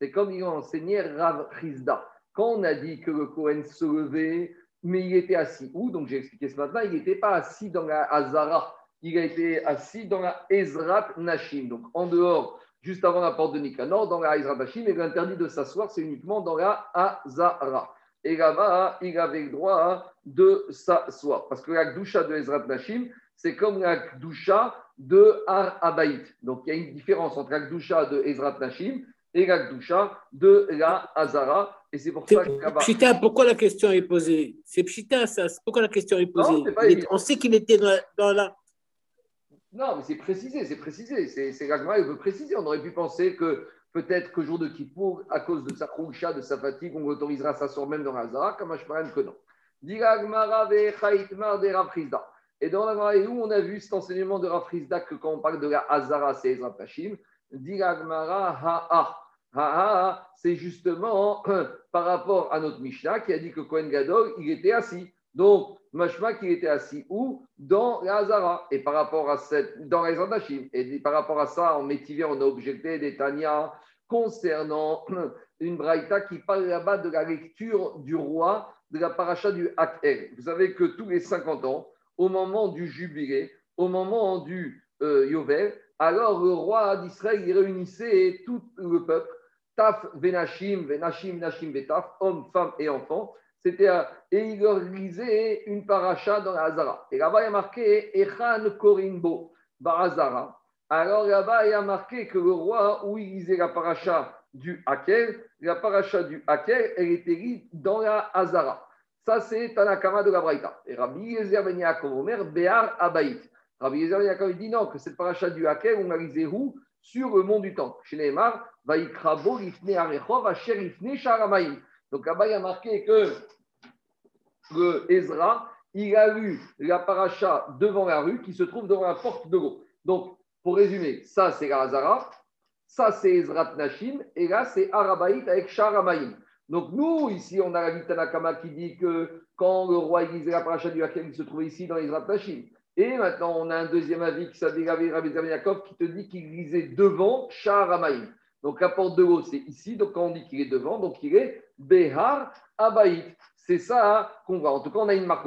C'est comme il enseigné Rav Rizda. Quand on a dit que le Kohen se levait, mais il était assis où? Donc, j'ai expliqué ce matin, il n'était pas assis dans la Hazara. Il a été assis dans la Ezrat Nashim. Donc, en dehors, juste avant la porte de Nikanor, dans la Ezrat Nashim. Et l'interdit de s'asseoir, c'est uniquement dans la Hazara. Et là-bas, il avait le droit de s'asseoir. Parce que la Gdusha de Ezrat Nashim, c'est comme la Gdusha de Har Abaït. Donc il y a une différence entre la Gdusha de Ezrat Nashim et la Gdusha de la Hazara. Et c'est pour ça que Pshita, pourquoi la question est posée? C'est Pshita, ça. Pourquoi la question est posée? On sait qu'il était dans la, Non, mais c'est précisé, c'est précisé. C'est l'Agma, il veut préciser. On aurait pu penser que peut-être que jour de Kippour, à cause de sa kroucha, de sa fatigue, on autorisera ça sur même dans la Hazara, comme je que non. Ve chaitmar de et dans la où on a vu cet enseignement de Rafrizda que quand on parle de la Hazara, c'est Ezra Tashim, dit Ha'a. Ha'a, c'est justement par rapport à notre Mishnah qui a dit que Kohen Gadol, il était assis. Donc, Mashma qu'il était assis où? Dans la Hazara. Et par rapport à cette, dans les. Et par rapport à ça, en métivier, on a objecté des Tanya concernant une braïta qui parle là-bas de la lecture du roi de la paracha du Hakel. Vous savez que tous les 50 ans, au moment du jubilé, au moment du euh, Yovel, alors le roi d'Israël réunissait tout le peuple, Taf, Venashim, Venashim, Nashim, Betaf, hommes, femmes et enfants. C'était et il lisait une paracha dans la Hazara. Et là-bas, il y a marqué Echan Korinbo, Barazara. Alors là-bas, il y a marqué que le roi, où il lisait la paracha du Hakel, la paracha du Hakel, elle était lise dans la Hazara. Ça, c'est Tanakama de la Braïta. Et Rabbi Yezer Ben Omer, Béar Abaït. Rabbi Yezer Ben Yaakov dit non, que cette paracha du Hakel, on a où? Sur le mont du Temple. Chez Neymar, Vaikrabo, Ifne Arechov, Asher Ifne. Donc il y a marqué que Ezra, il a lu la paracha devant la rue qui se trouve devant la porte de l'eau. Donc, pour résumer, ça c'est la Hazara, ça c'est Ezrat Nashim, et là c'est Arabaït avec Sharamaïm. Donc nous, ici, on a la Vitanakama qui dit que quand le roi lisait la paracha du Hakem, il se trouvait ici dans Tashim. Et maintenant, on a un deuxième avis qui s'appelle Rabbi Yaakov qui te dit qu'il lisait devant Shahar Donc la porte de l'eau, c'est ici. Donc quand on dit qu'il est devant, donc il est Behar Abaït. C'est ça qu'on voit. En tout cas, on a une marque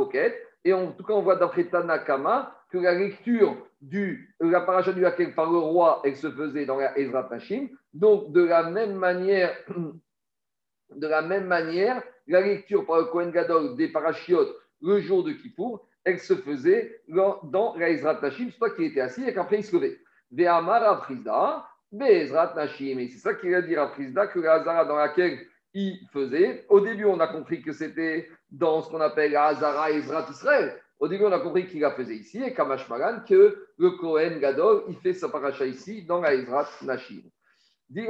Et en tout cas, on voit d'après Tanakama que la lecture du, la paracha du Hakem par le roi, elle se faisait dans la Ezra. Donc de la même manière, [CLEARS THROAT] De la même manière, la lecture par le Kohen Gadol des parachiotes le jour de Kippour, elle se faisait dans la Ezrat Nashim, soit qu'il était assis et qu'après il se levait. Ve'amar Be'ezrat Nashim. Et c'est ça qu'il a dit à Frisda, que la Hazara dans laquelle il faisait. Au début, on a compris que c'était dans ce qu'on appelle la Hazara Ezrat Israël. Au début, on a compris qu'il la faisait ici, et Kamash Magan, que le Kohen Gadol, il fait sa paracha ici, dans la Ezrat Nashim. Dit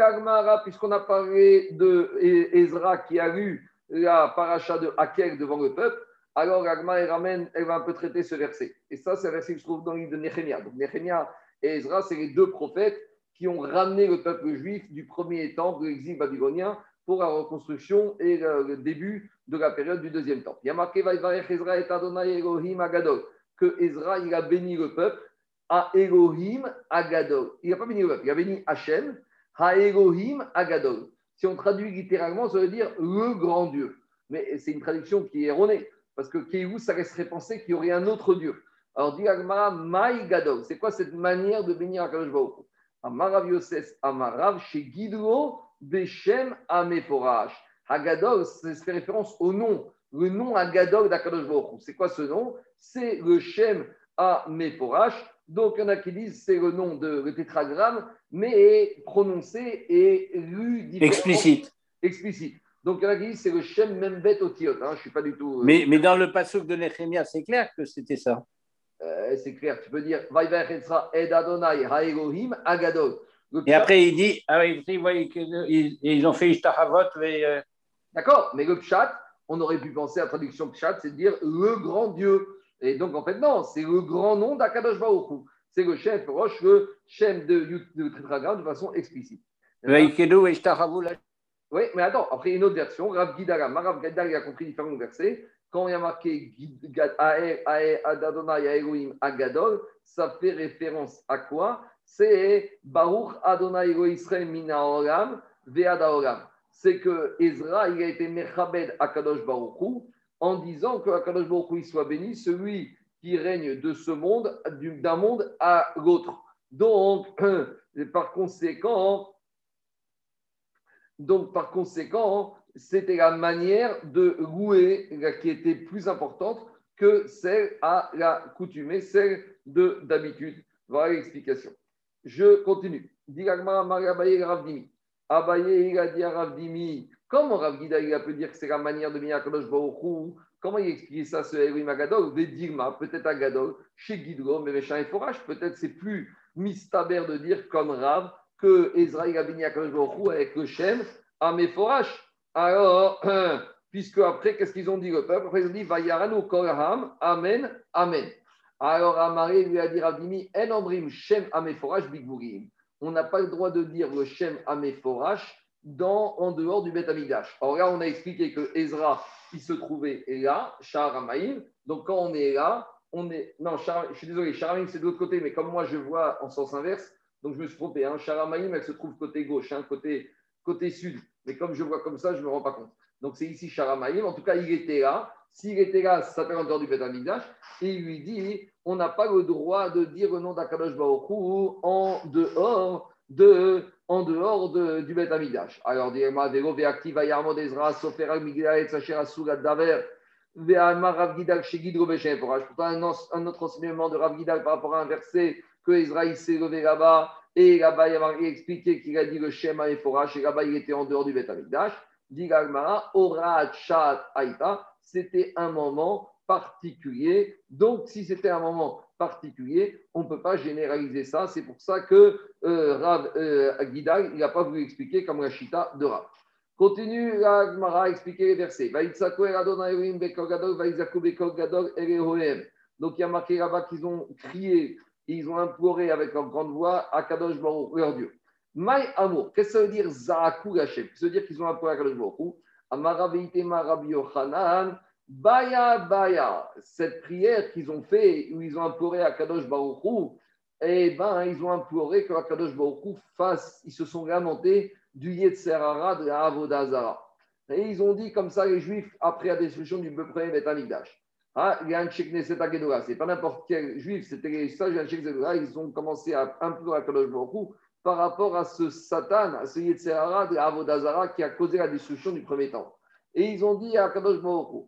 puisqu'on a parlé de Ezra qui a lu la paracha de Hakel devant le peuple, alors Agma elle, ramène, elle va un peu traiter ce verset. Et ça, c'est un verset qui se trouve dans le livre de Nehemia. Donc Nehemia et Ezra, c'est les deux prophètes qui ont ramené le peuple juif du premier temps de l'exil babylonien pour la reconstruction et le début de la période du deuxième temps. Il y a marqué Ezra et Adonai Elohim Agadol, que Ezra il a béni le peuple à Elohim Agadol. Il n'a pas béni le peuple, il a béni Hachem Ha-Elohim Agadol. Si on traduit littéralement, ça veut dire le grand Dieu. Mais c'est une traduction qui est erronée. Parce que Kehu, ça laisserait penser qu'il y aurait un autre Dieu. Alors, dit Agmara, Gadol. C'est quoi cette manière de bénir Akadosh Baruch Amarav Yoses Amarav, chez Gidro, Beshem Ameporash. Hagadol, c'est fait référence au nom, le nom Agadol d'Akadosh Baruch C'est quoi ce nom? C'est le Shem Ameporash. Donc, il y en a qui disent c'est le nom de le tétragramme, mais prononcé et lu Explicite. Explicite. Donc, il y en a qui disent c'est le Shem Membet Otiot. Hein, je ne suis pas du tout. Euh, mais, mais dans le passage de Nehemia, c'est clair que c'était ça. Euh, c'est clair, tu peux dire Ed Adonai Haelohim Agadol. Et après, il dit, ah ils ont fait Ishtahavot. Euh, D'accord, mais le Pshat, on aurait pu penser à la traduction Pshat, c'est de dire le grand Dieu. Et donc, en fait, non, c'est le grand nom d'Akadosh Baruch C'est le chef roche, le chef de, de de façon explicite. Oui, mais attends, après une autre version, Rav Gidara, Rav Gidara, il a compris différents versets quand il y a marqué Adonai Elohim Agadol, ça fait référence à quoi? C'est Baruch Adonai Israël Mina Olam Veada Olam. C'est que Ezra, il a été Mechabed Akadosh Baruch en disant que Akadosh Baruch soit béni, celui qui règne de ce monde, d'un monde à l'autre. Donc, [CLEARS THROAT] par conséquent, donc, par conséquent, c'était la manière de louer qui était plus importante que celle à la coutume, celle de d'habitude. Voilà l'explication. Je continue. Abaye, il a dit à Ravdimi, comment Ravgida il a pu dire que c'est la manière de venir Kadosh Baruchou Comment il explique ça, ce Elohim Agadol Vedigma, peut-être Agadol, chez Gidro, mais et Forage, peut-être c'est plus mistaber de dire comme Rav que Ezra a béni Kadosh Baruchou avec le Shem à. Alors, [CLEARS THROAT] puisque après, qu'est-ce qu'ils ont dit le peuple? Après, ils ont dit Vayaranu Koraham, Amen, Amen. Alors, Amaré lui a dit Ravdimi, En Shem Bigburim. On n'a pas le droit de dire le Shem Ameforash dans, en dehors du Beth Amidash. Alors là, on a expliqué que Ezra, il se trouvait là, Shaharamaïm. Donc, quand on est là, on est. Non, je suis désolé, Shaharamaïm, c'est de l'autre côté, mais comme moi, je vois en sens inverse, donc je me suis trompé. Hein. Shaharamaïm, elle se trouve côté gauche, hein, côté, côté sud. Mais comme je vois comme ça, je ne me rends pas compte. Donc c'est ici Sharamaïm. En tout cas, il était là. S'il était là, ça s'appelle encore du Betamigdash. Et il lui dit on n'a pas le droit de dire le nom d'Akadosh Baruch en dehors de en dehors de, du Bet Amidash. Alors, dis-moi, Velo Veaktiva Yarmod Ezra, Sofer Al-Migdal et Sacher Asura Daver, Ve'alma Rav Gidal Shegid Robeshem Pourtant, un, autre enseignement de Rav Gidal par rapport à un verset que Ezra s'est levé là-bas et là-bas, il a expliqué qu'il a dit le Shema et Forash, et là-bas, il était en dehors du Beth Amikdash. Dit Gagmara, Ora Chat Aïta, c'était un moment particulier. Donc, si c'était un moment particulier, on ne peut pas généraliser ça. C'est pour ça que euh, Rav euh, n'a pas voulu expliquer comme la Chita de Rav. Continue la Gemara à expliquer les versets. Donc il y a marqué là-bas qu'ils ont crié ils ont imploré avec leur grande voix à Kadosh Baruch leur Dieu. Maï amour, qu'est-ce que ça veut dire Zaakou Hashem? Ça veut dire qu'ils ont imploré à Kadosh Baruch Amaraveitema Rabbi Yochanan, Baya Baya. Cette prière qu'ils ont fait, où ils ont imploré à Kadosh Baruch eh ben, ils ont imploré que Kadosh Baruch fasse, ils se sont lamentés du Yetzerara de Avodazara. Et ils ont dit comme ça, les Juifs, après la destruction du premier Beth Amikdash. Ah, il y a un Tchèque Agedora. Ce n'est pas n'importe quel juif, c'était les sages Ils ont commencé à implorer à Kadosh Baruch par rapport à ce Satan, à ce Yetzerara de Avodazara qui a causé la destruction du premier temps. Et ils ont dit à Kadosh Baruch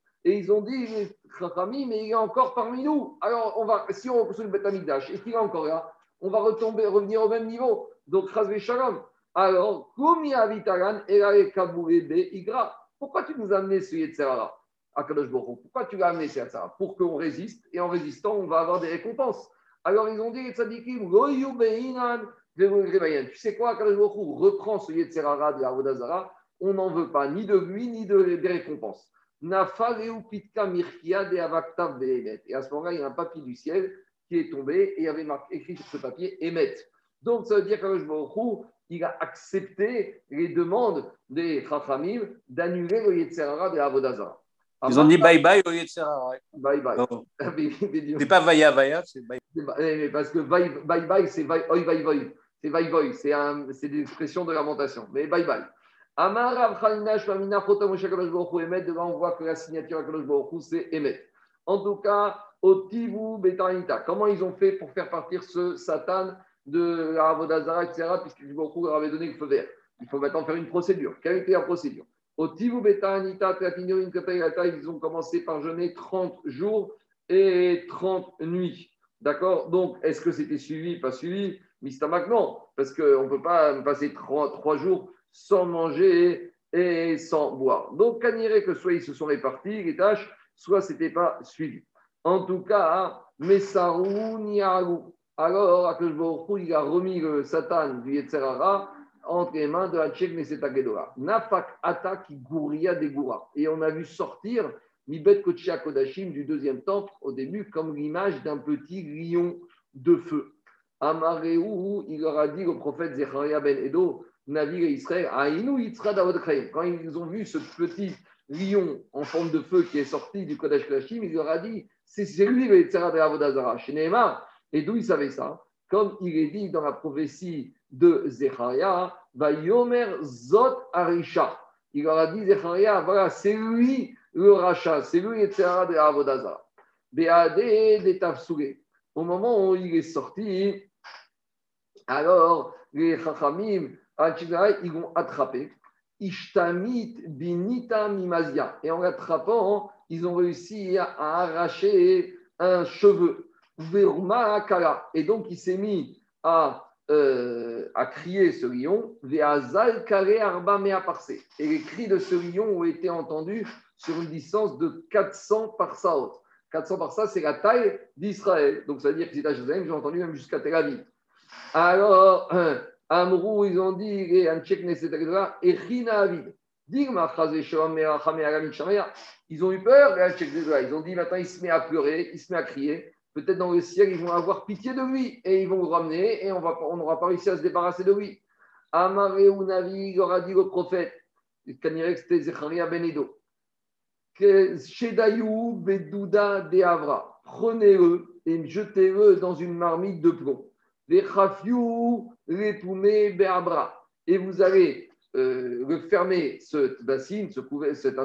Et ils ont dit, mais il est encore parmi nous. Alors, on va, si on reçoit le Betamikdash et qu'il est encore là, on va retomber, revenir au même niveau. Donc, Razvé Shalom. Alors, pourquoi tu nous as amené ce Yetzerara? Akadosh Pourquoi tu l'as amené, ça Pour qu'on résiste, et en résistant, on va avoir des récompenses. Alors ils ont dit, tu sais quoi, Akadosh reprend ce Yetzerara de Avodazara, on n'en veut pas ni de lui, ni de, des récompenses. Et à ce moment-là, il y a un papier du ciel qui est tombé et il y avait marqué, écrit sur ce papier Emet. Donc ça veut dire qu'Akadosh Baruch il a accepté les demandes des Chachamim d'annuler le Yetzerara de Avodazara. Ils ont dit bye bye au de Serra. Bye bye. [LAUGHS] Dis- C'est pas Vaya Vaya, c'est bye. mais Parce que bye bye, bye c'est bye oi, bye bye. C'est bye bye. C'est un- de lamentation. Mais bye bye. Amar Rav Chalina Shmamina Chota Moshe Kadosh Baruch Emet. De là, on voit que la signature à Kadosh c'est Emet. En tout cas, au Tivu Betanita. Comment ils ont fait pour faire partir ce Satan de la Avodazara, etc. Puisque Kadosh leur avait donné le feu vert. Il faut maintenant faire une procédure. Quelle était la procédure? Au Tatinurin Kapayata, ils ont commencé par jeûner 30 jours et 30 nuits. D'accord? Donc, est-ce que c'était suivi, pas suivi? Mistamak, non, parce qu'on ne peut pas passer trois, trois jours sans manger et sans boire. Donc, Kaniré, que soit ils se sont répartis, les tâches, soit ce n'était pas suivi. En tout cas, Messarou Niarou. Alors, il a remis le Satan du Yetzerara entre les mains de Hachek Meseta Gedora. Nafak Ata qui gouria des gouras. Et on a vu sortir Mibet Kochia Kodashim du deuxième temple au début comme l'image d'un petit lion de feu. Amareu, il leur a dit au prophète Zecharia ben Edo, Navi et Israël, Aïnou Yitzra Davodchaim. Quand ils ont vu ce petit lion en forme de feu qui est sorti du Kodesh Kodashim, il leur a dit c'est lui le Yitzra de Avodazara. Chez. Et d'où il savait ça? Comme il est dit dans la prophétie de Zecharia, va Yomer Zot Arisha. Il leur a dit Zecharia, voilà, c'est lui le rachat, c'est lui Yitzra de Avodazara. Beade de Tafsoulé. Au moment où il est sorti, alors les Chachamim, ils l'ont attrapé. Ishtamit binita mimazia. Et en l'attrapant, ils ont réussi à arracher un cheveu. Et donc, il s'est mis à, euh, à crier ce lion. Veazal kare arba mea. Et les cris de ce lion ont été entendus sur une distance de 400 par haute. 400 par ça, c'est la taille d'Israël. Donc, ça veut dire que c'est à Jérusalem, j'ai entendu même jusqu'à Tel Aviv. Alors, Amrou, ils ont dit, et. Ils ont eu peur. Ils ont dit, maintenant, il se met à pleurer, il se met à crier. Peut-être dans le ciel, ils vont avoir pitié de lui et ils vont le ramener et on va- on n'aura pas réussi à se débarrasser de lui. Amareu Navi, aura dit le prophète, c'était Zecharia Benedo Shedayou Bedouda de. Prenez-le et jetez-le dans une marmite de plomb. Repoumé Beabra. Et vous allez euh, cette bassine, ce cet,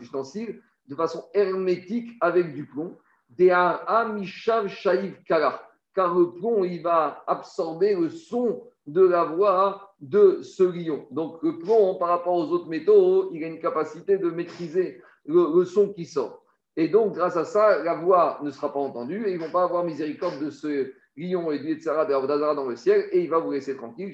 ustensile, de façon hermétique avec du plomb. Car le plomb, il va absorber le son de la voix de ce lion. Donc le plomb, par rapport aux autres métaux, il a une capacité de maîtriser le, le son qui sort. Et donc, grâce à ça, la voix ne sera pas entendue et ils ne vont pas avoir miséricorde de ce lion et d'Avodazara dans le ciel et il va vous laisser tranquille.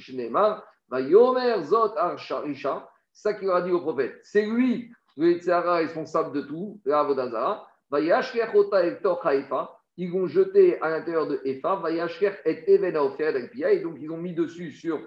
Va Yomer Zot Arsharisha, ça qu'il aura dit au prophète. C'est lui, le responsable de tout, Tor Haïfa. Ils vont jeter à l'intérieur de Efa, et Evena. Et donc, ils ont mis dessus sur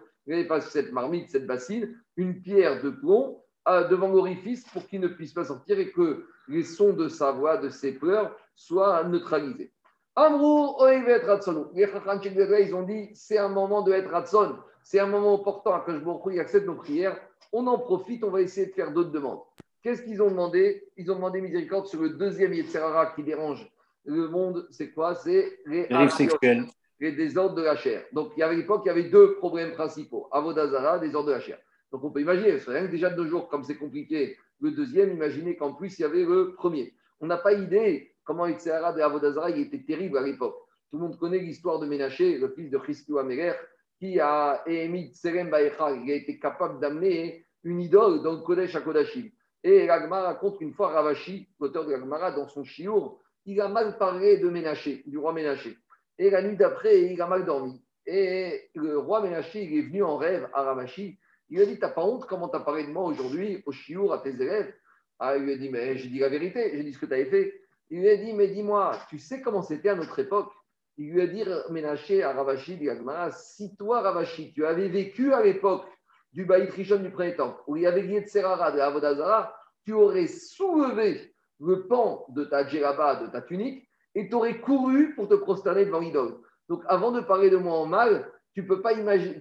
cette marmite, cette bassine, une pierre de plomb euh, devant l'orifice pour qu'il ne puisse pas sortir et que les sons de sa voix, de ses pleurs, soient neutralisés. Amrou Oevet Ratsonou. Les Chacham ils ont dit c'est un moment de être Ratson, c'est un moment important que je il accepte nos prières. On en profite, on va essayer de faire d'autres demandes. Qu'est-ce qu'ils ont demandé? Ils ont demandé miséricorde sur le deuxième Yetzerara qui dérange le monde. C'est quoi? C'est les sexuelle. les désordres de la chair. Donc, il y avait à l'époque, il y avait deux problèmes principaux Avodazara, désordre de la chair. Donc, on peut imaginer, c'est rien que déjà de deux jours, comme c'est compliqué, le deuxième, imaginez qu'en plus, il y avait le premier. On n'a pas idée comment Yitzhara de Avodazara il était terrible à l'époque. Tout le monde connaît l'histoire de Ménaché, le fils de Christou Améler, qui a émis Tserem Baecha. Il a été capable d'amener une idole dans le Kodesh à Kodashim. Et l'Agmara raconte une fois Ravashi, l'auteur de l'Agmara, dans son Chiour, il a mal parlé de Ménaché, du roi Ménaché. Et la nuit d'après, il a mal dormi. Et le roi Ménaché, il est venu en rêve à Ravashi. Il a dit T'as pas honte comment tu as parlé de moi aujourd'hui au Chiour à tes élèves? Ah, il lui a dit Mais j'ai dit la vérité, j'ai dit ce que tu avais fait. Il lui a dit Mais dis-moi, tu sais comment c'était à notre époque? Il lui a dit Ménaché à Ravashi, Agmara, si toi, Ravashi, tu avais vécu à l'époque du Baït Rishon du printemps, où il y avait Yetzerara de Avodazara, tu aurais soulevé le pan de ta djellaba, de ta tunique, et tu aurais couru pour te prosterner devant l'idole. Donc avant de parler de moi en mal, tu peux pas imaginer,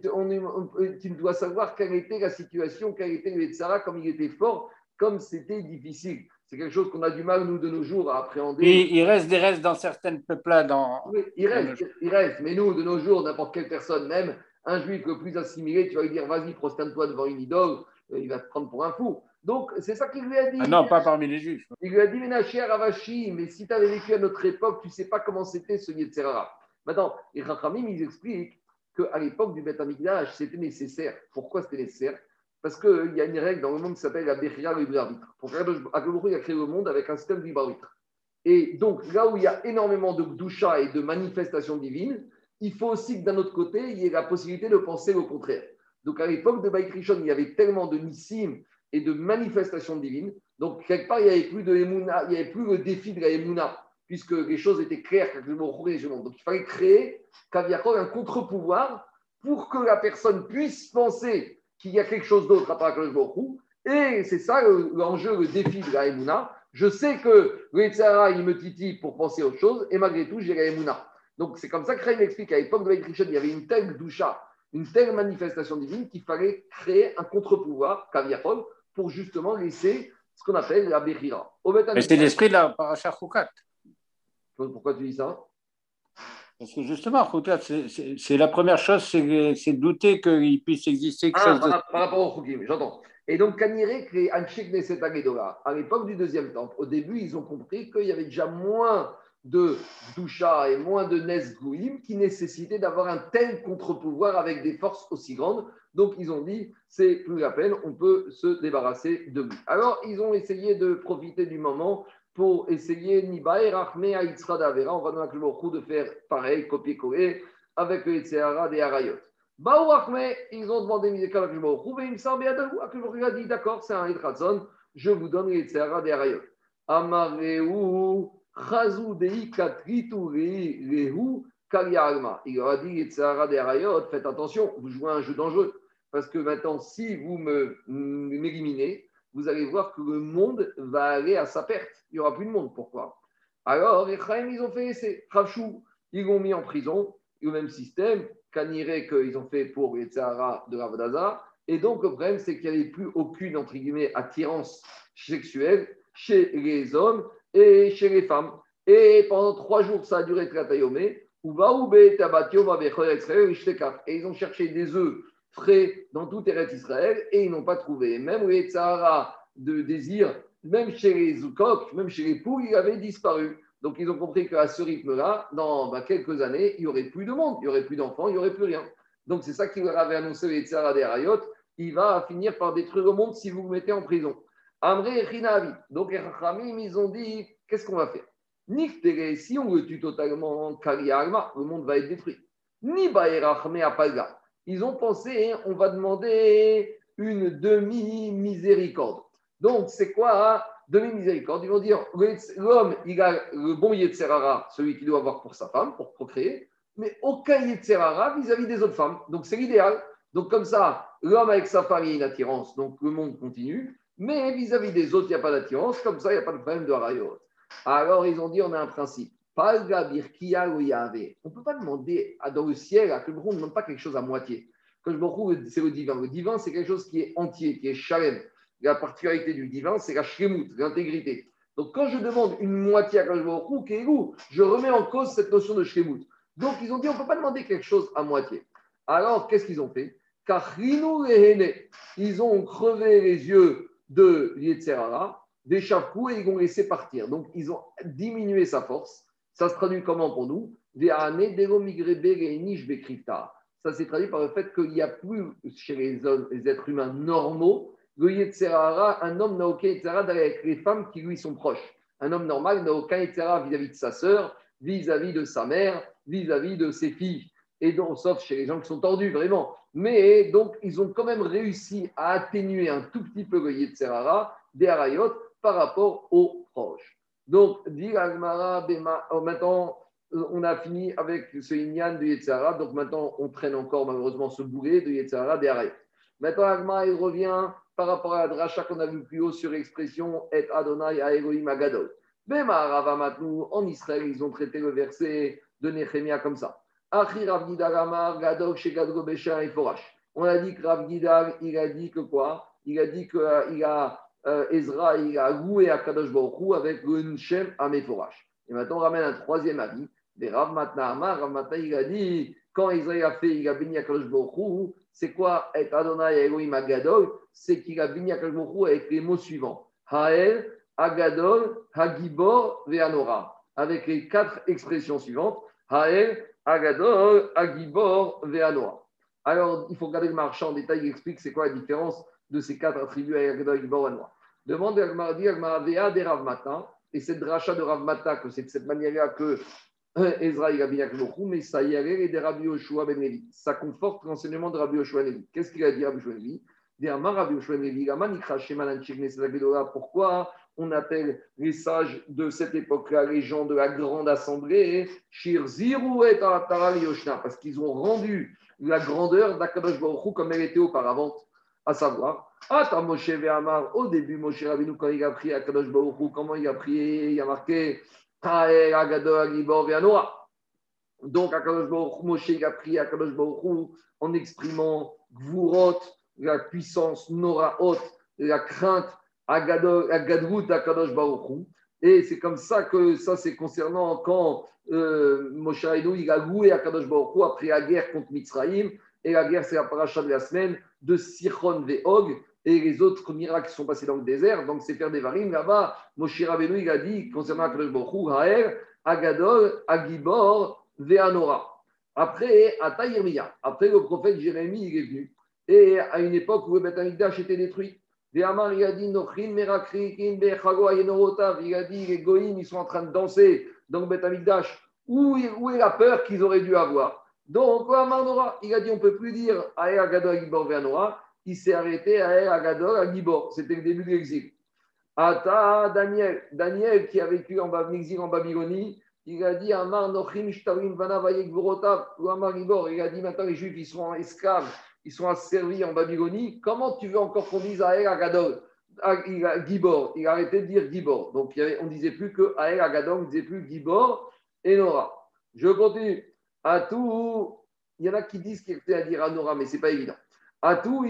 tu dois savoir quelle était la situation, quel était le comme il était fort, comme c'était difficile. C'est quelque chose qu'on a du mal, nous, de nos jours, à appréhender. Et il reste des restes dans certaines peuplades. Dans... Oui, il reste, il reste. Mais nous, de nos jours, n'importe quelle personne, même un juif le plus assimilé, tu vas lui dire, vas-y, prosterne-toi devant une idole, euh, il va te prendre pour un fou. Donc, c'est ça qu'il lui a dit. Ah non, pas parmi les juifs. Il lui a dit, Ménacher Ravashi, mais si tu avais vécu à notre époque, tu ne sais pas comment c'était ce Yetzerara. Maintenant, les Rachamim, ils expliquent qu'à l'époque du Beth c'était nécessaire. Pourquoi c'était nécessaire? Parce qu'il y a une règle dans le monde qui s'appelle la Bechira libre arbitre. Pour il a créé le monde avec un système libre arbitre. Et donc, là où il y a énormément de doucha et de manifestations divines, il faut aussi que d'un autre côté, il y ait la possibilité de penser au contraire. Donc, à l'époque de Rishon, il y avait tellement de nissim et de manifestations divines. Donc, quelque part, il n'y avait plus de il n'y avait plus le défi de la Emouna puisque les choses étaient claires Donc il fallait créer un contre-pouvoir pour que la personne puisse penser qu'il y a quelque chose d'autre à part Kaviakol. Et c'est ça l'enjeu, le défi de la Emouna. Je sais que le il me titille pour penser autre chose, et malgré tout, j'ai la Emouna. Donc c'est comme ça que Reim explique à l'époque de Rishon, il y avait une telle doucha, une telle manifestation divine qu'il fallait créer un contre-pouvoir, Kaviakol, pour justement laisser ce qu'on appelle la Bechira. Mais c'est l'esprit de la Paracha. Pourquoi tu dis ça? Parce que justement, c'est la première chose, c'est douter qu'il puisse exister quelque ah, chose. Par, par, rapport au j'entends. Et donc, Kanire crée Anshik Neset À l'époque du deuxième temple, au début, ils ont compris qu'il y avait déjà moins de Doucha et moins de Nesgouim qui nécessitaient d'avoir un tel contre-pouvoir avec des forces aussi grandes. Donc, ils ont dit, c'est plus la peine, on peut se débarrasser de lui. Alors, ils ont essayé de profiter du moment pour essayer Nibae Rachme Vera. On va demander à de faire pareil, copier-coller avec le Yitzhara des Harayot. Baou Rachme, ils ont demandé Miseka à et il me semble a dit d'accord, c'est un Yitzhazon, je vous donne le Yitzhara des Harayot. Amareu, Chazou Dei Katritu Rehu Kaliarma. Il leur a dit Yitzhara des Harayot, faites attention, vous jouez un jeu dangereux. Parce que maintenant, si vous m'éliminez, vous allez voir que le monde va aller à sa perte. Il n'y aura plus de monde. Pourquoi Alors, les ils ont fait c'est Rachou, ils l'ont mis en prison, le même système, Kaniré qu'ils ont fait pour les Tzahara de Ravadaza. Et donc, le problème, c'est qu'il n'y avait plus aucune, entre guillemets, attirance sexuelle chez les hommes et chez les femmes. Et pendant trois jours, ça a duré Et ils ont cherché des œufs frais dans tout Eretz Israël et ils n'ont pas trouvé. Même les Tzahara de désir, même chez les Zoukok, même chez les poules, il avait disparu. Donc ils ont compris qu'à ce rythme-là, dans bah, quelques années, il n'y aurait plus de monde, il n'y aurait plus d'enfants, il n'y aurait plus rien. Donc c'est ça qu'il leur avait annoncé les Tzahara des Rayot. Il va finir par détruire le monde si vous le mettez en prison. Amré et Chinavi. Donc les ils ont dit qu'est-ce qu'on va faire? Ni si on le tue totalement, le monde va être détruit. Ni Baerachme Apalga ils ont pensé, on va demander une demi-miséricorde. Donc, c'est quoi hein? demi-miséricorde? Ils vont dire, l'homme, il a le bon Yetzerara, celui qu'il doit avoir pour sa femme, pour procréer, mais aucun Yetzerara vis-à-vis des autres femmes. Donc, c'est l'idéal. Donc, comme ça, l'homme avec sa femme, il y a une attirance, donc le monde continue. Mais vis-à-vie des autres, il n'y a pas d'attirance. Comme ça, il n'y a pas de problème de harayot. Alors, ils ont dit, on a un principe. On ne peut pas demander dans le ciel, à que le ne demande pas quelque chose à moitié. Quand je c'est le divin. Le divin, c'est quelque chose qui est entier, qui est shalem. La particularité du divin, c'est la shlemut, l'intégrité. Donc, quand je demande une moitié à Kajbaruch je remets en cause cette notion de shlemut. Donc, ils ont dit, on ne peut pas demander quelque chose à moitié. Alors, qu'est-ce qu'ils ont fait? Ils ont crevé les yeux de Yetzerara, des chafous, et ils ont laissé partir. Donc, ils ont diminué sa force. Ça se traduit comment pour nous? Ça s'est traduit par le fait qu'il n'y a plus chez les, êtres humains normaux le un homme n'a aucun Yetzerara avec les femmes qui lui sont proches. Un homme normal n'a aucun Yetzerara vis-à-vis de sa sœur, vis-à-vis de sa mère, vis-à-vis de ses filles. Et donc, sauf chez les gens qui sont tordus, vraiment. Mais donc, ils ont quand même réussi à atténuer un tout petit peu le Yetzerara des Harayot par rapport aux proches. Donc, dit Agmara, oh, maintenant, euh, on a fini avec ce Inyan de Yetzara. Donc, maintenant, on traîne encore malheureusement ce boulet de Yetzara des Maintenant, Agmara, il revient par rapport à la dracha qu'on a vu plus haut sur l'expression Et Adonai a Elohim Agadol. En Israël, ils ont traité le verset de Nehemia comme ça. On a dit que Rav Gidal, il a dit que quoi? Il a dit que euh, a, euh, Ezra, il a loué à Kadosh Baruch avec le Shem Ameforash. Et maintenant, on ramène un troisième avis. Des Rav Matna Amar, Rav Matna, il a dit, quand Israël a fait, il a béni à Kadosh Baruch c'est quoi être Adonai Elohim Agadol? C'est qu'il a béni à Kadosh Baruch avec les mots suivants. Hael, Agadol, Hagibor, Veanora. Avec les quatre expressions suivantes. Hael, Agadol, Agibor, Veanora. Alors, il faut regarder le marchand en détail, il explique c'est quoi la différence de ces quatre attributs à Agibor, Veanora. Demande à Agmaradi, Agmaravea des Rav Mata, et cette dracha de Rav Mata, que c'est de cette manière-là que euh, Ezra il a bien mais ça y est, des Rabbi Yoshua Ben Levi. Ça conforte l'enseignement de Rabbi Yoshua Ben. Qu'est-ce qu'il a dit Rabbi Yoshua Ben Levi? Pourquoi on appelle les sages de cette époque-là, les gens de la grande assemblée, parce qu'ils ont rendu la grandeur d'Akadosh Baruch comme elle était auparavant, à savoir, Moshe Ve'amar, au début, Moshe Rabbeinu, quand il a prié Akadosh Baruch comment il a prié, il a marqué donc, Akadosh Baruch Moshe a prié Akadosh Baruch en exprimant Gvurot, la puissance Noraot, la crainte Agadrut Akadosh Baruch Et c'est comme ça que ça, c'est concernant quand euh, Moshe il a loué Akadosh Baruch après la guerre contre Mitzrayim. Et la guerre, c'est la paracha de la semaine de Sichon Ve'og et les autres miracles qui sont passés dans le désert. Donc, c'est faire des varim. Là-bas, Moshe Rabbeinu, il a dit, concernant Akadosh Baruch Haer, Agadol, Agibor, Veanora. Après, à après le prophète Jérémie, il est venu. Et à une époque où le Beth était détruit. il a dit, il a dit, les goïms, ils sont en train de danser dans le Beth Amikdash. Où est la peur qu'ils auraient dû avoir? Donc, il a dit, on ne peut plus dire Aer Agadol, Agibor, Veanora il s'est arrêté à El Agadol, à Gibor. C'était le début de l'exil. Ata Daniel, Daniel qui a vécu en exil en Babylonie, il a dit Amar Nochim Shtarim ou Amar Gibor. Il a dit maintenant les Juifs ils sont esclaves, ils sont asservis en Babylonie. Comment tu veux encore qu'on dise à El Agadol Gibor, il a arrêté de dire Gibor. Donc on ne disait plus que El Agadol, on ne disait plus Gibor et Nora. Je continue. À tout, il y en a qui disent qu'il était à dire à Nora, mais ce n'est pas évident. À tout,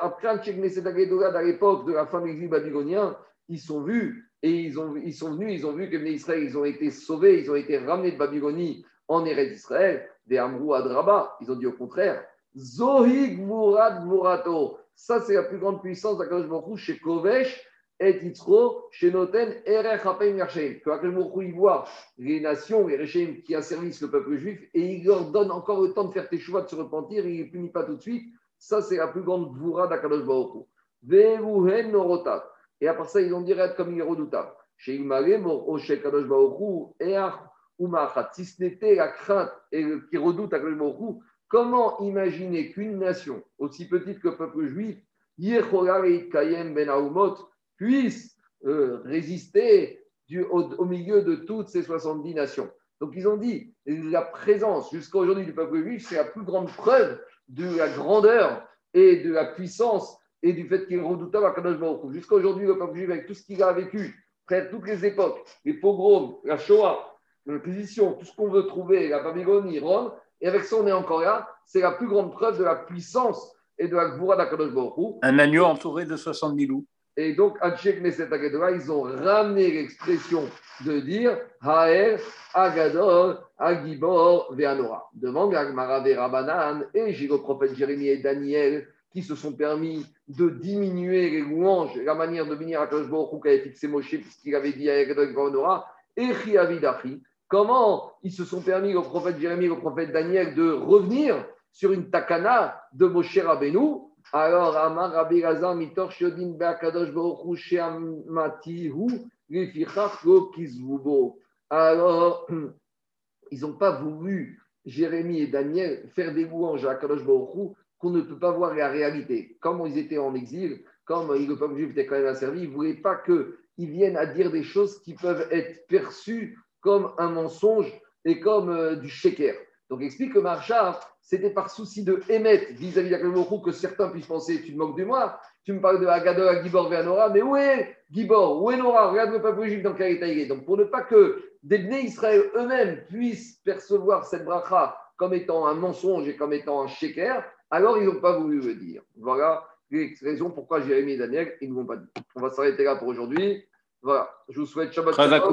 après à l'époque de la fin de l'exil babylonien, ils sont vus et ils, ont, ils sont venus, ils ont vu que les Israël, ils ont été sauvés, ils ont été ramenés de Babylonie en Eretz d'Israël, des Amrou à Draba. Ils ont dit au contraire, Zohig Murad Murato. Ça, c'est la plus grande puissance d'Akadosh Baruch chez Kovesh et Yitzro, chez Noten, Erech Yachem. Que Akadosh il voit les nations, les régimes qui asservissent le peuple juif et il leur donne encore le temps de faire tes choix, de se repentir, il ne les punit pas tout de suite ça, c'est la plus grande voura d'Akadosh Baruch norotat. Et après ça, ils ont dit comme il est redoutable. Kadosh. Si ce n'était la crainte et qui redoute Akadosh Baruch comment imaginer qu'une nation aussi petite que le peuple juif, Kayem Ben puisse euh, résister au, milieu de toutes ces 70 nations. Donc ils ont dit, la présence jusqu'à aujourd'hui du peuple juif, c'est la plus grande preuve de la grandeur et de la puissance et du fait qu'il est redoutable à Kadosh Baruch Jusqu'à aujourd'hui, le peuple juif, avec tout ce qu'il a vécu, près toutes les époques, les pogroms, la Shoah, l'Inquisition, tout ce qu'on veut trouver, la Babylonie, Rome, et avec ça, on est encore là. C'est la plus grande preuve de la puissance et de la Gvoura d'Akadosh Baruch Un agneau entouré de 70 loups. Et donc, ils ont ramené l'expression de dire Haer, Agadol, Agibor, Veanora. Devant Gagmara Rabanan et j'ai le prophète Jérémie et Daniel qui se sont permis de diminuer les louanges, la manière de venir à Kajbor qu'avait fixé Moshe, puisqu'il avait dit à Agadol, Veanora, et. Comment ils se sont permis, le prophète Jérémie et le prophète Daniel, de revenir sur une takana de Moshe Rabbeinu alors, Amar Rabbi Shodin Kizvubo. Alors, [CLEARS THROAT] ils n'ont pas voulu, Jérémie et Daniel, faire des louanges à Akadosh Baruch qu'on ne peut pas voir la réalité. Comme ils étaient en exil, comme le était quand même asservi, ils ne voulaient pas qu'ils viennent à dire des choses qui peuvent être perçues comme un mensonge et comme euh, du sheker. Donc, explique que Marcha, c'était par souci de émettre vis-à-vis d'Akadosh que certains puissent penser tu te moques de moi, tu me parles de Agadol, Gibor, Véanora, mais où est Gibor Où est Nora? Regarde le peuple juif dans quel état il est. Donc, pour ne pas que des Bnei Israël eux-mêmes puissent percevoir cette bracha comme étant un mensonge et comme étant un sheker, alors ils n'ont pas voulu le dire. Voilà les raisons pourquoi Jérémie et Daniel, ils ne vont pas dire. On va s'arrêter là pour aujourd'hui. Voilà, je vous souhaite Shabbat Shalom.